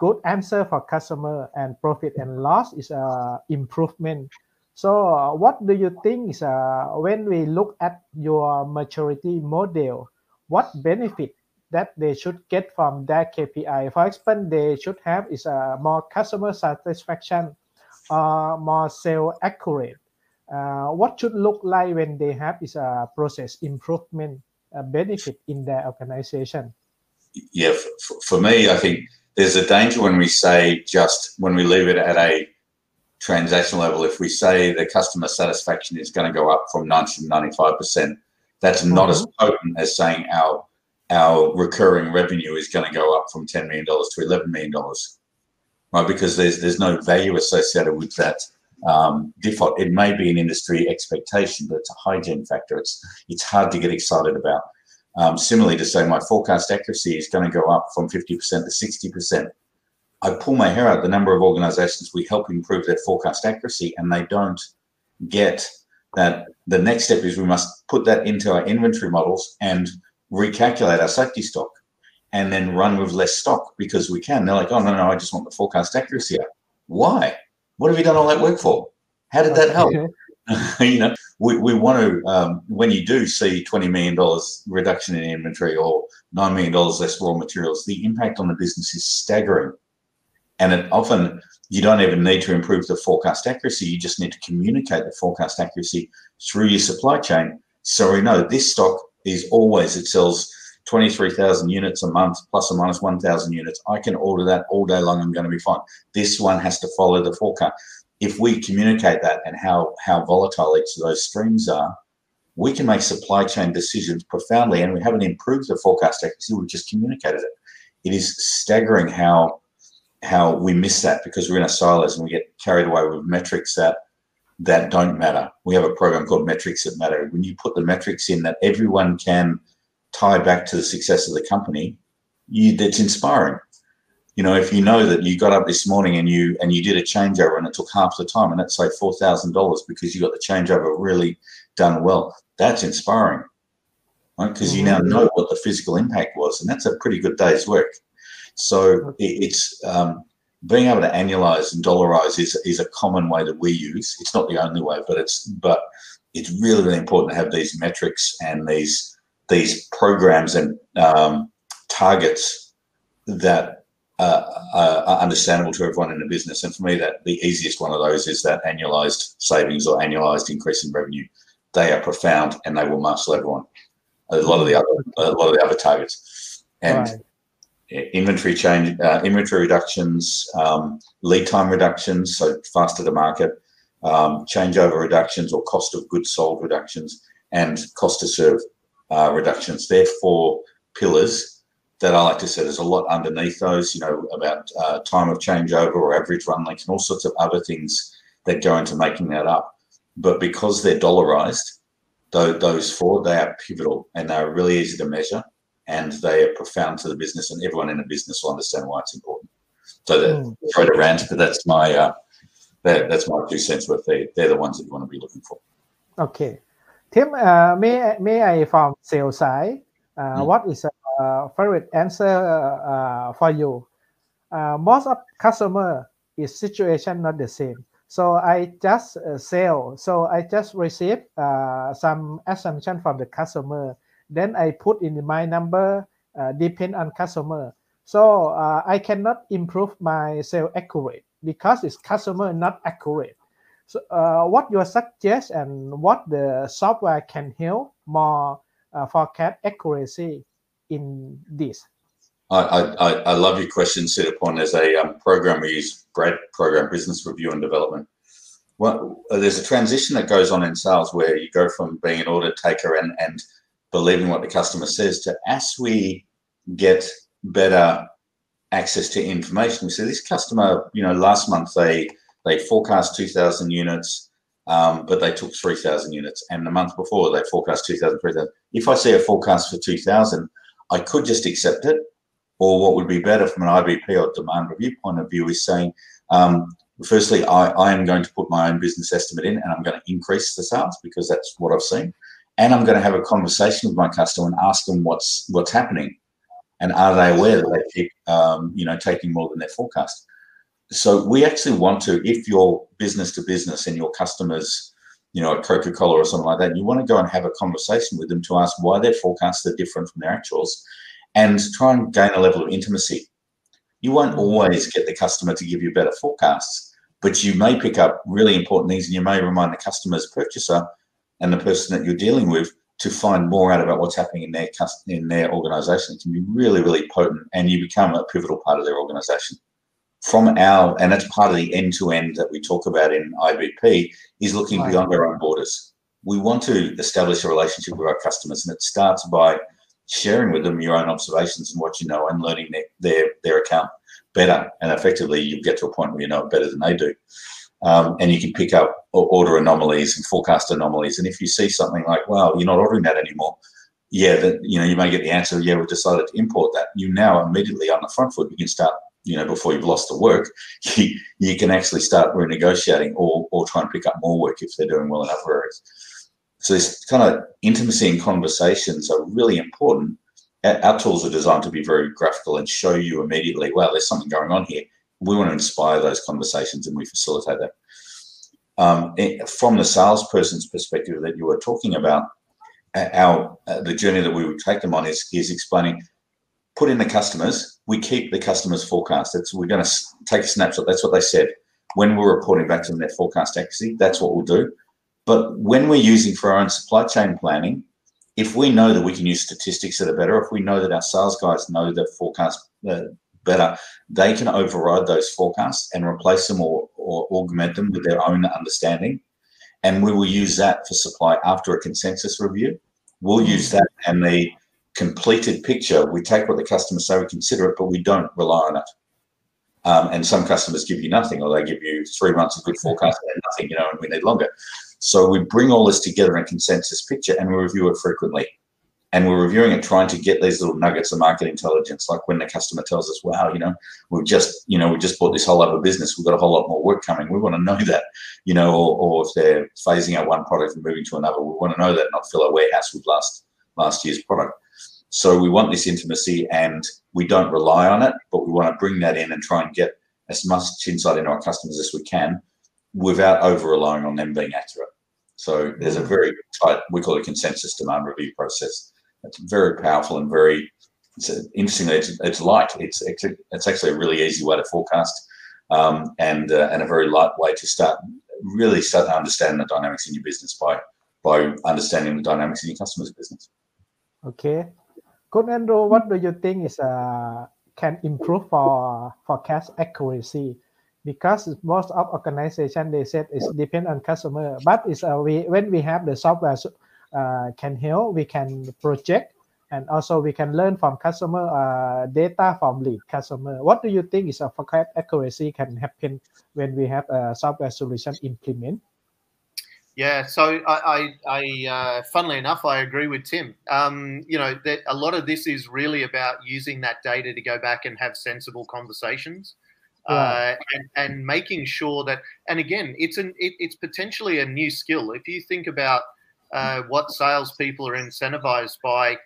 good answer for customer and profit and loss is a improvement so, uh, what do you think is uh, when we look at your maturity model, what benefit that they should get from that KPI? For example, they should have is uh, more customer satisfaction, uh, more sale accurate. Uh, what should look like when they have is a process improvement uh, benefit in their organization? Yeah, for, for me, I think there's a danger when we say just when we leave it at a transactional level, if we say the customer satisfaction is going to go up from 90 to 95%, that's not mm-hmm. as potent as saying our our recurring revenue is going to go up from $10 million to $11 million, right? Because there's there's no value associated with that um, default. It may be an industry expectation, but it's a hygiene factor. It's it's hard to get excited about. Um, similarly, to say my forecast accuracy is going to go up from 50% to 60%. I pull my hair out the number of organizations we help improve their forecast accuracy and they don't get that the next step is we must put that into our inventory models and recalculate our safety stock and then run with less stock because we can. They're like, oh, no, no, I just want the forecast accuracy up. Why? What have you done all that work for? How did that help? you know, we, we want to, um, when you do see $20 million reduction in inventory or $9 million less raw materials, the impact on the business is staggering. And it often, you don't even need to improve the forecast accuracy. You just need to communicate the forecast accuracy through your supply chain. So we know this stock is always, it sells 23,000 units a month plus or minus 1,000 units. I can order that all day long. I'm going to be fine. This one has to follow the forecast. If we communicate that and how, how volatile each of those streams are, we can make supply chain decisions profoundly. And we haven't improved the forecast accuracy, we've just communicated it. It is staggering how how we miss that because we're in a silos and we get carried away with metrics that that don't matter. We have a program called Metrics That Matter. When you put the metrics in that everyone can tie back to the success of the company, you that's inspiring. You know, if you know that you got up this morning and you and you did a changeover and it took half the time and that's say four thousand dollars because you got the changeover really done well, that's inspiring. Right? Because you now mm-hmm. know what the physical impact was, and that's a pretty good day's work. So it's um, being able to annualize and dollarize is, is a common way that we use. It's not the only way, but it's but it's really really important to have these metrics and these these programs and um, targets that uh, are understandable to everyone in the business. And for me, that the easiest one of those is that annualized savings or annualized increase in revenue. They are profound and they will muscle everyone. A lot of the other a lot of the other targets and. Right inventory change, uh, inventory reductions, um, lead time reductions, so faster to market, um, changeover reductions or cost of goods sold reductions, and cost to serve uh, reductions. They're four pillars that I like to say there's a lot underneath those, you know, about uh, time of changeover or average run length and all sorts of other things that go into making that up. But because they're dollarized, those four, they are pivotal and they're really easy to measure and they are profound to the business, and everyone in a business will understand why it's important. So that mm. throw to rant, but that's my uh, that, that's my two cents worth. They they're the ones that you want to be looking for. Okay, Tim, uh, may may I from sales side? Uh, mm. What is a uh, favorite answer uh, for you? Uh, most of customer is situation not the same. So I just uh, sell. So I just receive uh, some assumption from the customer then I put in my number uh, depend on customer. So uh, I cannot improve my sale accurate because it's customer not accurate. So uh, what you suggest and what the software can help more uh, forecast accuracy in this? I, I, I love your question, set Siddhiporn. As a um, program, we use BRAD program, Business Review and Development. Well, there's a transition that goes on in sales where you go from being an order taker and, and believing what the customer says to as we get better access to information. We say this customer, you know, last month they they forecast 2,000 units, um, but they took 3,000 units, and the month before they forecast 2,000, 3,000. If I see a forecast for 2,000, I could just accept it, or what would be better from an IBP or demand review point of view is saying, um, firstly, I, I am going to put my own business estimate in, and I'm going to increase the sales because that's what I've seen and I'm going to have a conversation with my customer and ask them what's what's happening, and are they aware that they keep um, you know taking more than their forecast. So we actually want to, if you're business to business and your customers, you know, at Coca-Cola or something like that, you want to go and have a conversation with them to ask why their forecasts are different from their actuals, and try and gain a level of intimacy. You won't mm-hmm. always get the customer to give you better forecasts, but you may pick up really important things, and you may remind the customer's purchaser and the person that you're dealing with to find more out about what's happening in their in their organization it can be really really potent and you become a pivotal part of their organization from our and that's part of the end to end that we talk about in IBP is looking right. beyond our own borders we want to establish a relationship with our customers and it starts by sharing with them your own observations and what you know and learning their their, their account better and effectively you get to a point where you know it better than they do um, and you can pick up order anomalies and forecast anomalies. And if you see something like, well, you're not ordering that anymore, yeah, that you know, you may get the answer, yeah, we've decided to import that. You now immediately on the front foot, you can start, you know, before you've lost the work, you, you can actually start renegotiating or or try and pick up more work if they're doing well in other areas. So this kind of intimacy and conversations are really important. Our tools are designed to be very graphical and show you immediately, wow, there's something going on here. We want to inspire those conversations and we facilitate that. Um, from the salesperson's perspective that you were talking about, our uh, the journey that we would take them on is is explaining put in the customers we keep the customers forecast. It's we're going to take a snapshot. That's what they said. When we're reporting back to them their forecast accuracy that's what we'll do. But when we're using for our own supply chain planning if we know that we can use statistics that are better if we know that our sales guys know the forecast uh, better they can override those forecasts and replace them or, or augment them with their own understanding. And we will use that for supply after a consensus review. We'll use that and the completed picture. We take what the customers say, we consider it, but we don't rely on it. Um, and some customers give you nothing, or they give you three months of good forecast and nothing, you know, and we need longer. So we bring all this together in a consensus picture and we review it frequently and we're reviewing it trying to get these little nuggets of market intelligence like when the customer tells us wow you know we've just you know we just bought this whole other business we've got a whole lot more work coming we want to know that you know or, or if they're phasing out one product and moving to another we want to know that not fill our warehouse with last last year's product so we want this intimacy and we don't rely on it but we want to bring that in and try and get as much insight into our customers as we can without over relying on them being accurate so there's a very tight we call it a consensus demand review process it's very powerful and very it's interestingly it's, it's light. It's, it's it's actually a really easy way to forecast um, and uh, and a very light way to start really start to understand the dynamics in your business by by understanding the dynamics in your customer's business. Okay, good Andrew. What do you think is uh, can improve for forecast accuracy? Because most of organization they said it's depend on customer, but it's uh, we when we have the software uh, can help. We can project and also we can learn from customer uh, data from lead customer. What do you think is a forecast accuracy can happen when we have a software solution implement? Yeah, so I, I, I uh, funnily enough, I agree with Tim. Um, you know, that a lot of this is really about using that data to go back and have sensible conversations. Uh, and, and making sure that, and again, it's an it, it's potentially a new skill. If you think about uh, what salespeople are incentivized by.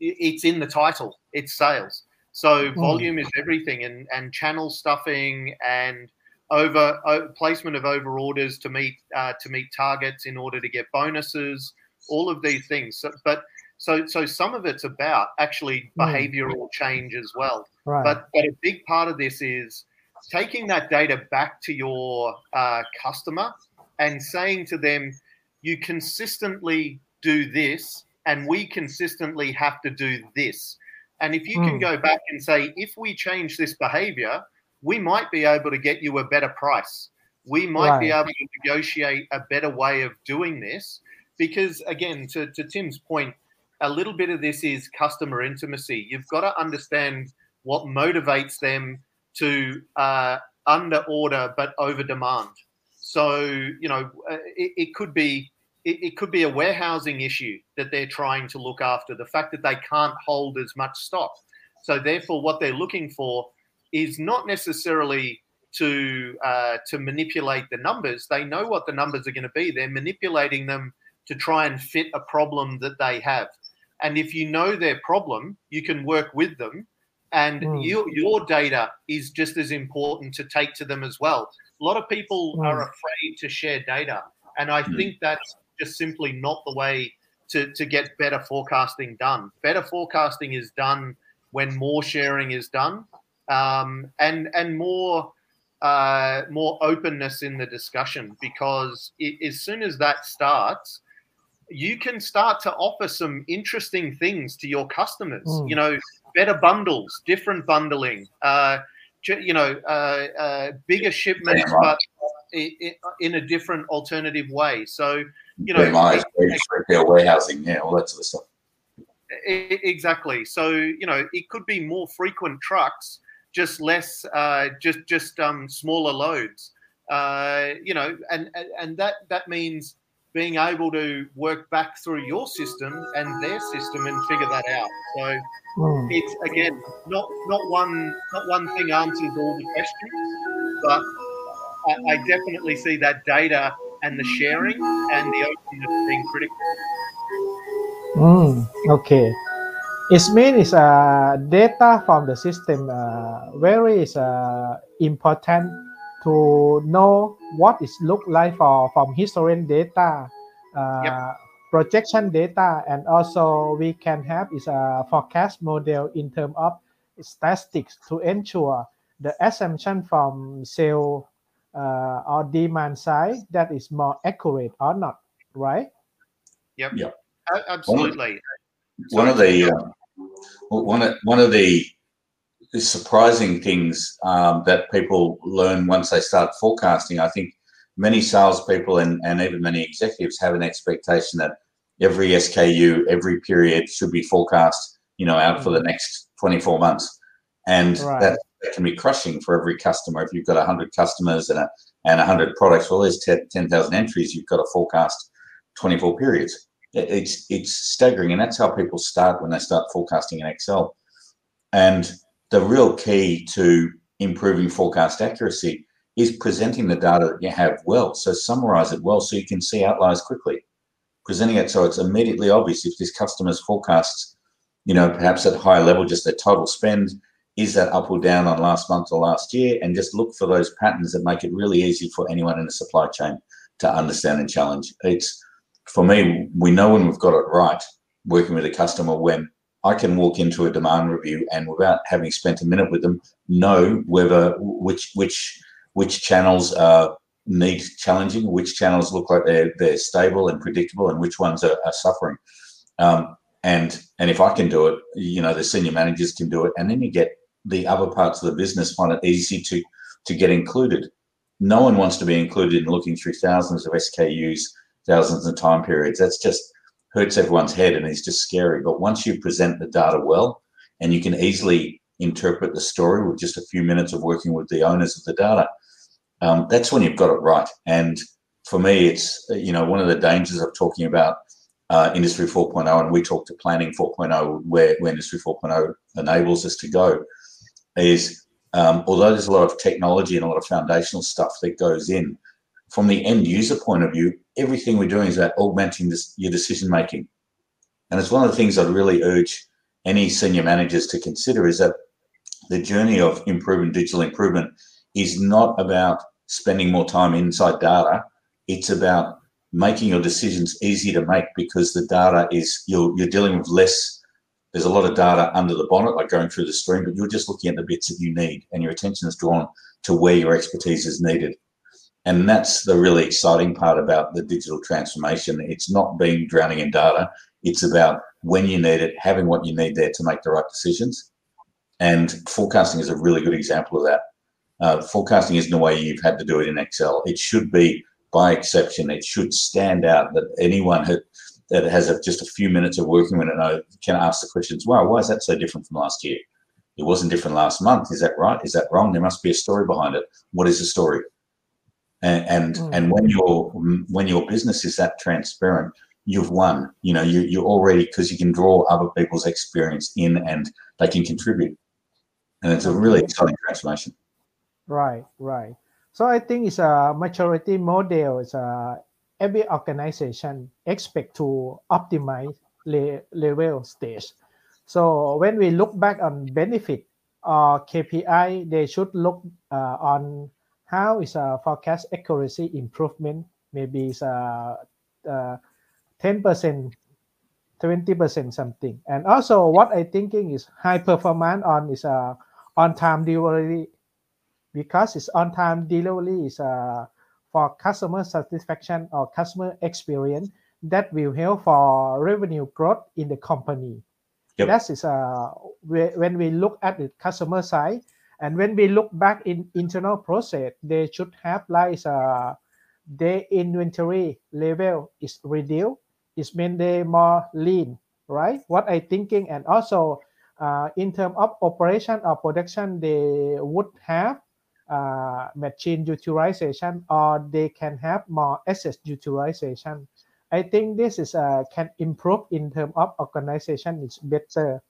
It's in the title. It's sales. So mm. volume is everything, and and channel stuffing and over uh, placement of over orders to meet uh, to meet targets in order to get bonuses. All of these things. So, but so so some of it's about actually hmm. behavioral change as well. Right. But but a big part of this is taking that data back to your uh, customer and saying to them, you consistently do this and we consistently have to do this. And if you mm. can hmm. go back and say, if we change this behavior, we might be able to get you a better price. We might right. be able to negotiate a better way of doing this. Because, again, to, to Tim's point, a little bit of this is customer intimacy. You've got to understand what motivates them to uh, under order but over demand. So, you know, uh, it, it could be it, it, could be a warehousing issue that they're trying to look after, the fact that they can't hold as much stock. So, therefore, what they're looking for is not necessarily to uh, to manipulate the numbers. They know what the numbers are going to be. They're manipulating them to try and fit a problem that they have. And if you know their problem, you can work with them. And mm. you, your data is just as important to take to them as well. A lot of people mm. are afraid to share data. And I mm. think that's just simply not the way to, to get better forecasting done. Better forecasting is done when more sharing is done um, and and more uh, more openness in the discussion because it, as soon as that starts, you can start to offer some interesting things to your customers. Mm. You know, better bundles, different bundling. Uh, you know, uh, uh bigger shipments, but in a different alternative way. So you know, PMIs, retail warehousing, yeah, all that sort of stuff. Exactly. So you know, it could be more frequent trucks, just less, uh, just just um, smaller loads. Uh, you know, and and that that means being able to work back through your system and their system and figure that out. So mm. it's again not not one not one thing answers all the questions, but I, I definitely see that data and the sharing and the openness being critical. Mm, okay. It means uh, data from the system uh, very is uh, important to know what it look like for from historical data, uh, yep. projection data, and also we can have is a forecast model in terms of statistics to ensure the assumption from sale uh, or demand side that is more accurate or not, right? Yep. Yep. Absolutely. One of the uh, one of one of the surprising things um, that people learn once they start forecasting. I think many salespeople and, and even many executives have an expectation that every SKU, every period should be forecast, you know, out for the mm-hmm. next 24 months. And right. that, that, can be crushing for every customer. If you've got 100 customers and, a, and 100 products, well, there's 10,000 entries, you've got to forecast 24 periods. It's, it's staggering. And that's how people start when they start forecasting in Excel. And the real key to improving forecast accuracy is presenting the data that you have well. So summarize it well so you can see outliers quickly. Presenting it so it's immediately obvious if this customer's forecasts, you know, perhaps at a higher level, just their total spend, is that up or down on last month or last year? And just look for those patterns that make it really easy for anyone in the supply chain to understand and challenge. It's for me, we know when we've got it right, working with a customer when I can walk into a demand review and without having spent a minute with them, know whether which which which channels are need challenging, which channels look like they're they're stable and predictable, and which ones are, are suffering. Um, and and if I can do it, you know, the senior managers can do it, and then you get the other parts of the business find it easy to to get included. No one wants to be included in looking through thousands of SKUs, thousands of time periods. That's just hurts everyone's head and is just scary. But once you present the data well and you can easily interpret the story with just a few minutes of working with the owners of the data, um, that's when you've got it right. And for me, it's, you know, one of the dangers of talking about uh, Industry 4.0 and we talk to Planning 4.0 where, where Industry 4.0 enables us to go is um, although there's a lot of technology and a lot of foundational stuff that goes in, from the end user point of view, everything we're doing is about augmenting this, your decision making. And it's one of the things I'd really urge any senior managers to consider is that the journey of improvement, digital improvement, is not about spending more time inside data. It's about making your decisions easy to make because the data is you're you're dealing with less. There's a lot of data under the bonnet, like going through the stream, but you're just looking at the bits that you need, and your attention is drawn to where your expertise is needed. And that's the really exciting part about the digital transformation. It's not being drowning in data. It's about when you need it, having what you need there to make the right decisions. And forecasting is a really good example of that. Uh, forecasting isn't the way you've had to do it in Excel. It should be, by exception, it should stand out that anyone that has a, just a few minutes of working with it can ask the questions, wow, why is that so different from last year? It wasn't different last month. Is that right? Is that wrong? There must be a story behind it. What is the story? And and, mm. and when your when your business is that transparent you've won. You know you, you're already because you can draw other people's experience in and they can contribute. And it's a really exciting transformation. Right right. So i think it's a maturity model. It's a every organization expect to optimize le- level stage. So when we look back on benefit or kpi they should look uh, on how is a forecast accuracy improvement? Maybe it's a, a 10%, 20% something. And also what I thinking is high performance on is a on-time delivery because it's on-time delivery is a for customer satisfaction or customer experience that will help for revenue growth in the company. Yep. That is uh, when we look at the customer side, and when we look back in internal process, they should have like uh, their inventory level is reduced. It means they more lean, right? What I thinking, and also uh, in terms of operation or production, they would have uh, machine utilization or they can have more asset utilization. I think this is uh, can improve in terms of organization is better.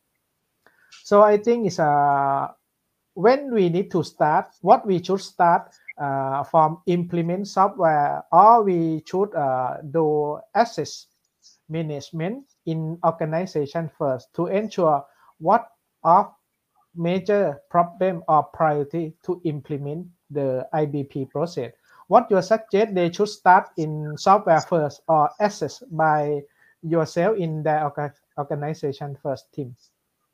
So I think it's uh, when we need to start, what we should start uh, from implement software or we should uh, do assets management in organization first to ensure what are major problem or priority to implement the IBP process. What you suggest they should start in software first or assess by yourself in the organization first team?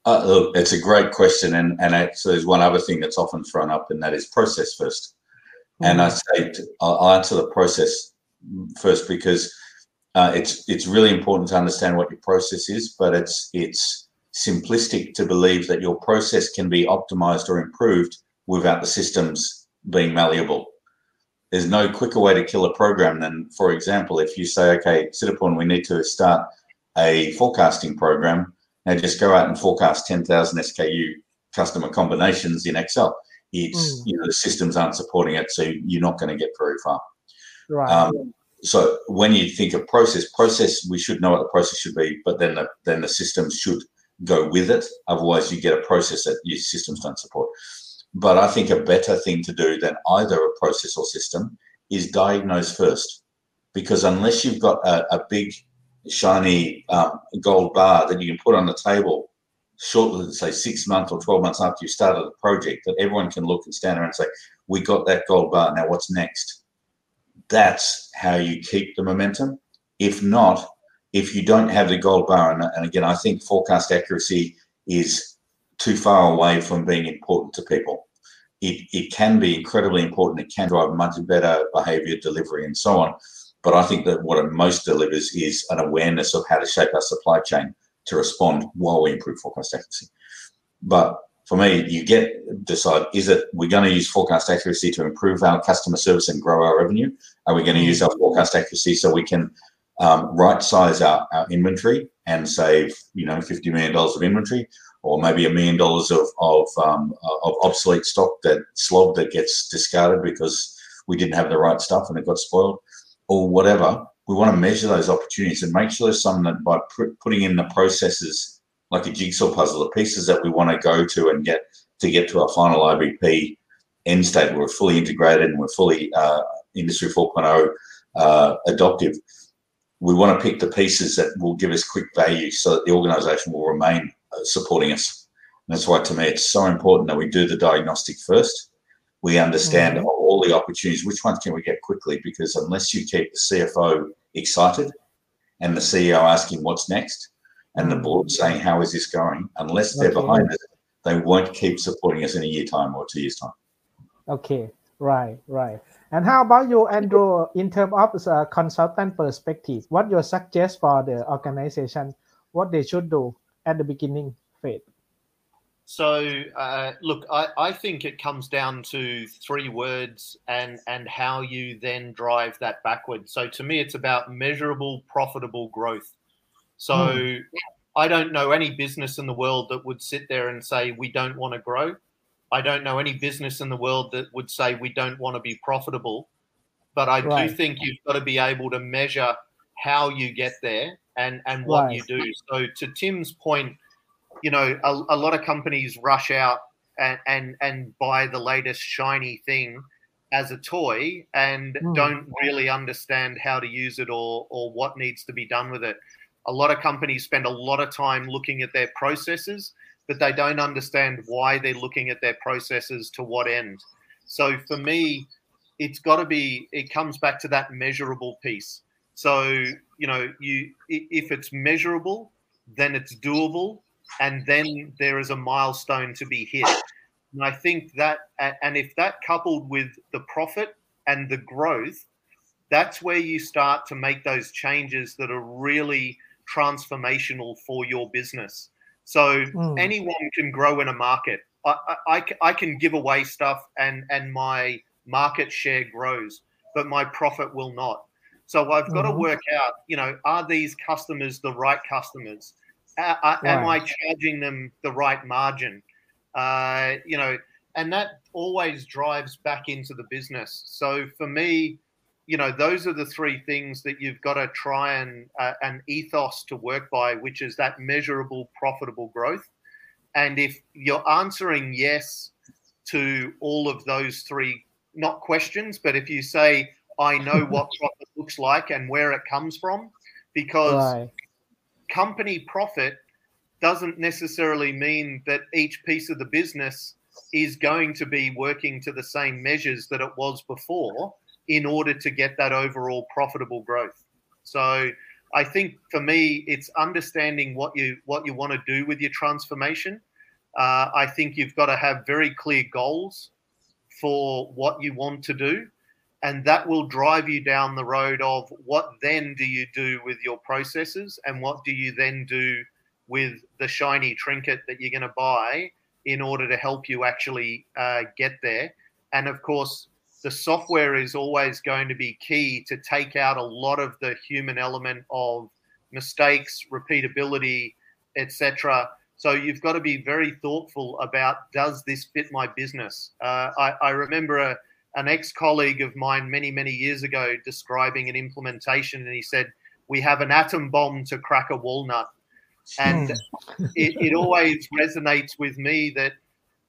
Uh, look, it's a great question, and and actually, there's one other thing that's often thrown up, and that is process 1st mm-hmm. And I say I'll answer the process first because uh, it's it's really important to understand what your process is, but it's it's simplistic to believe that your process can be optimized or improved without the systems being malleable. There's no quicker way to kill a program than, for example, if you say, okay, Siddhiporn, we need to start a forecasting program. Now just go out and forecast 10,000 SKU customer combinations in Excel. It's, mm. you know, the systems aren't supporting it, so you're not going to get very far. Right. Um, so when you think of process, process, we should know what the process should be, but then the, then the systems should go with it. Otherwise, you get a process that your systems don't support. But I think a better thing to do than either a process or system is diagnose first. Because unless you've got a, a big, shiny um, gold bar that you can put on the table shortly, say six months or 12 months after you started the project, that everyone can look and stand around and say, We got that gold bar. Now, what's next? That's how you keep the momentum. If not, if you don't have the gold bar, and, and again, I think forecast accuracy is too far away from being important to people. It, it can be incredibly important. It can drive much better behavior, delivery, and so on. But I think that what it most delivers is an awareness of how to shape our supply chain to respond while we improve forecast accuracy. But for me, you get decide is it we're going to use forecast accuracy to improve our customer service and grow our revenue? Are we going to use our forecast accuracy so we can um, right size our, our inventory and save, you know, $50 million of inventory or maybe a million dollars of, of, um, of obsolete stock that slog that gets discarded because we didn't have the right stuff and it got spoiled or whatever. We want to measure those opportunities and make sure there's something that by putting in the processes like a jigsaw puzzle, the pieces that we want to go to and get to get to our final IBP end state, where we're fully integrated and we're fully uh, Industry 4.0 uh, adoptive we want to pick the pieces that will give us quick value so that the organization will remain uh, supporting us. And that's why, to me, it's so important that we do the diagnostic first. We understand mm-hmm. all the opportunities. Which ones can we get quickly? Because unless you keep the CFO excited and the CEO asking what's next and the board saying, How is this going? Unless they're okay. behind it, they won't keep supporting us in a year time or two years time. Okay, right, right. And how about you, Andrew, in terms of a consultant perspective, what you suggest for the organization, what they should do at the beginning phase? So, uh, look, I, I think it comes down to three words and, and how you then drive that backward. So, to me, it's about measurable, profitable growth. So, mm. I don't know any business in the world that would sit there and say, we don't want to grow. I don't know any business in the world that would say we don't want to be profitable. But I right. do think you've got to be able to measure how you get there and, and what right. you do. So, to Tim's point, you know, a, a lot of companies rush out and, and, and buy the latest shiny thing as a toy and mm. don't really understand how to use it or, or what needs to be done with it. A lot of companies spend a lot of time looking at their processes but they don't understand why they're looking at their processes to what end. So for me, it's got to be. It comes back to that measurable piece. So you know, you if it's measurable, then it's doable, and then there is a milestone to be hit. And I think that, and if that coupled with the profit and the growth, that's where you start to make those changes that are really transformational for your business. So mm. anyone can grow in a market. I, I, I can give away stuff and, and my market share grows, but my profit will not. So I've got mm-hmm. to work out, you know, are these customers the right customers? Uh, right. Am I charging them the right margin? Uh, you know, and that always drives back into the business. So for me, you know, those are the three things that you've got to try and uh, an ethos to work by, which is that measurable, profitable growth. And if you're answering yes to all of those three, not questions, but if you say, I know what profit looks like and where it comes from, because right. Company profit doesn't necessarily mean that each piece of the business is going to be working to the same measures that it was before in order to get that overall profitable growth. So I think for me, it's understanding what you what you want to do with your transformation. Uh, I think you've got to have very clear goals for what you want to do, and that will drive you down the road of what then do you do with your processes, and what do you then do with the shiny trinket that you're going to buy in order to help you actually uh, get there. And of course, the software is always going to be key to take out a lot of the human element of mistakes, repeatability, etc. So you've got to be very thoughtful about does this fit my business? Uh, I, I, remember a, an ex colleague of mine many, many years ago describing an implementation, and he said, We have an atom bomb to crack a walnut. And hmm. it, it always resonates with me that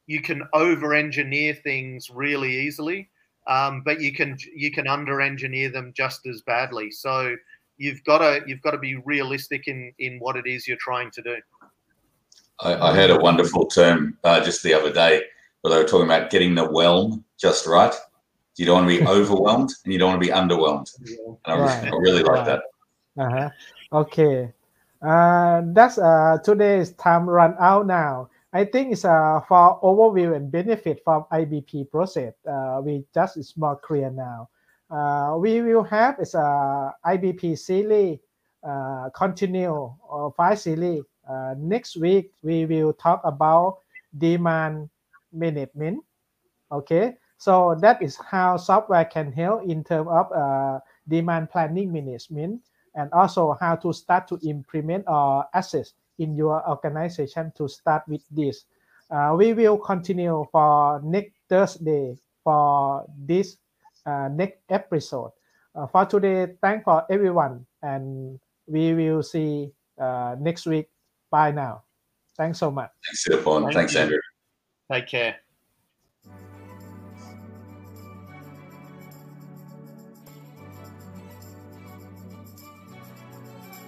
you can over engineer things really easily um, but you can you can under engineer them just as badly. So you've got to you've got to be realistic in in what it is you're trying to do. I, I heard a wonderful term uh, just the other day where they were talking about getting the whelm just right you don't want to be overwhelmed and you don't want to be underwhelmed and I, right. Really like that uh-huh. okay uh, that's uh, today's time run out now. I think it's uh, for overview and benefit from IBP process. Uh, we just is more clear now. Uh, we will have is a uh, IBP series uh, continue or five series. Uh, next week we will talk about demand management. Okay, so that is how software can help in terms of uh, demand planning management and also how to start to implement or assess in your organization to start with this. Uh, we will continue for next Thursday for this uh, next episode. Uh, for today, thank for everyone, and we will see uh, next week. Bye now. Thanks so much. Thanks, Thanks, Andrew. Take care.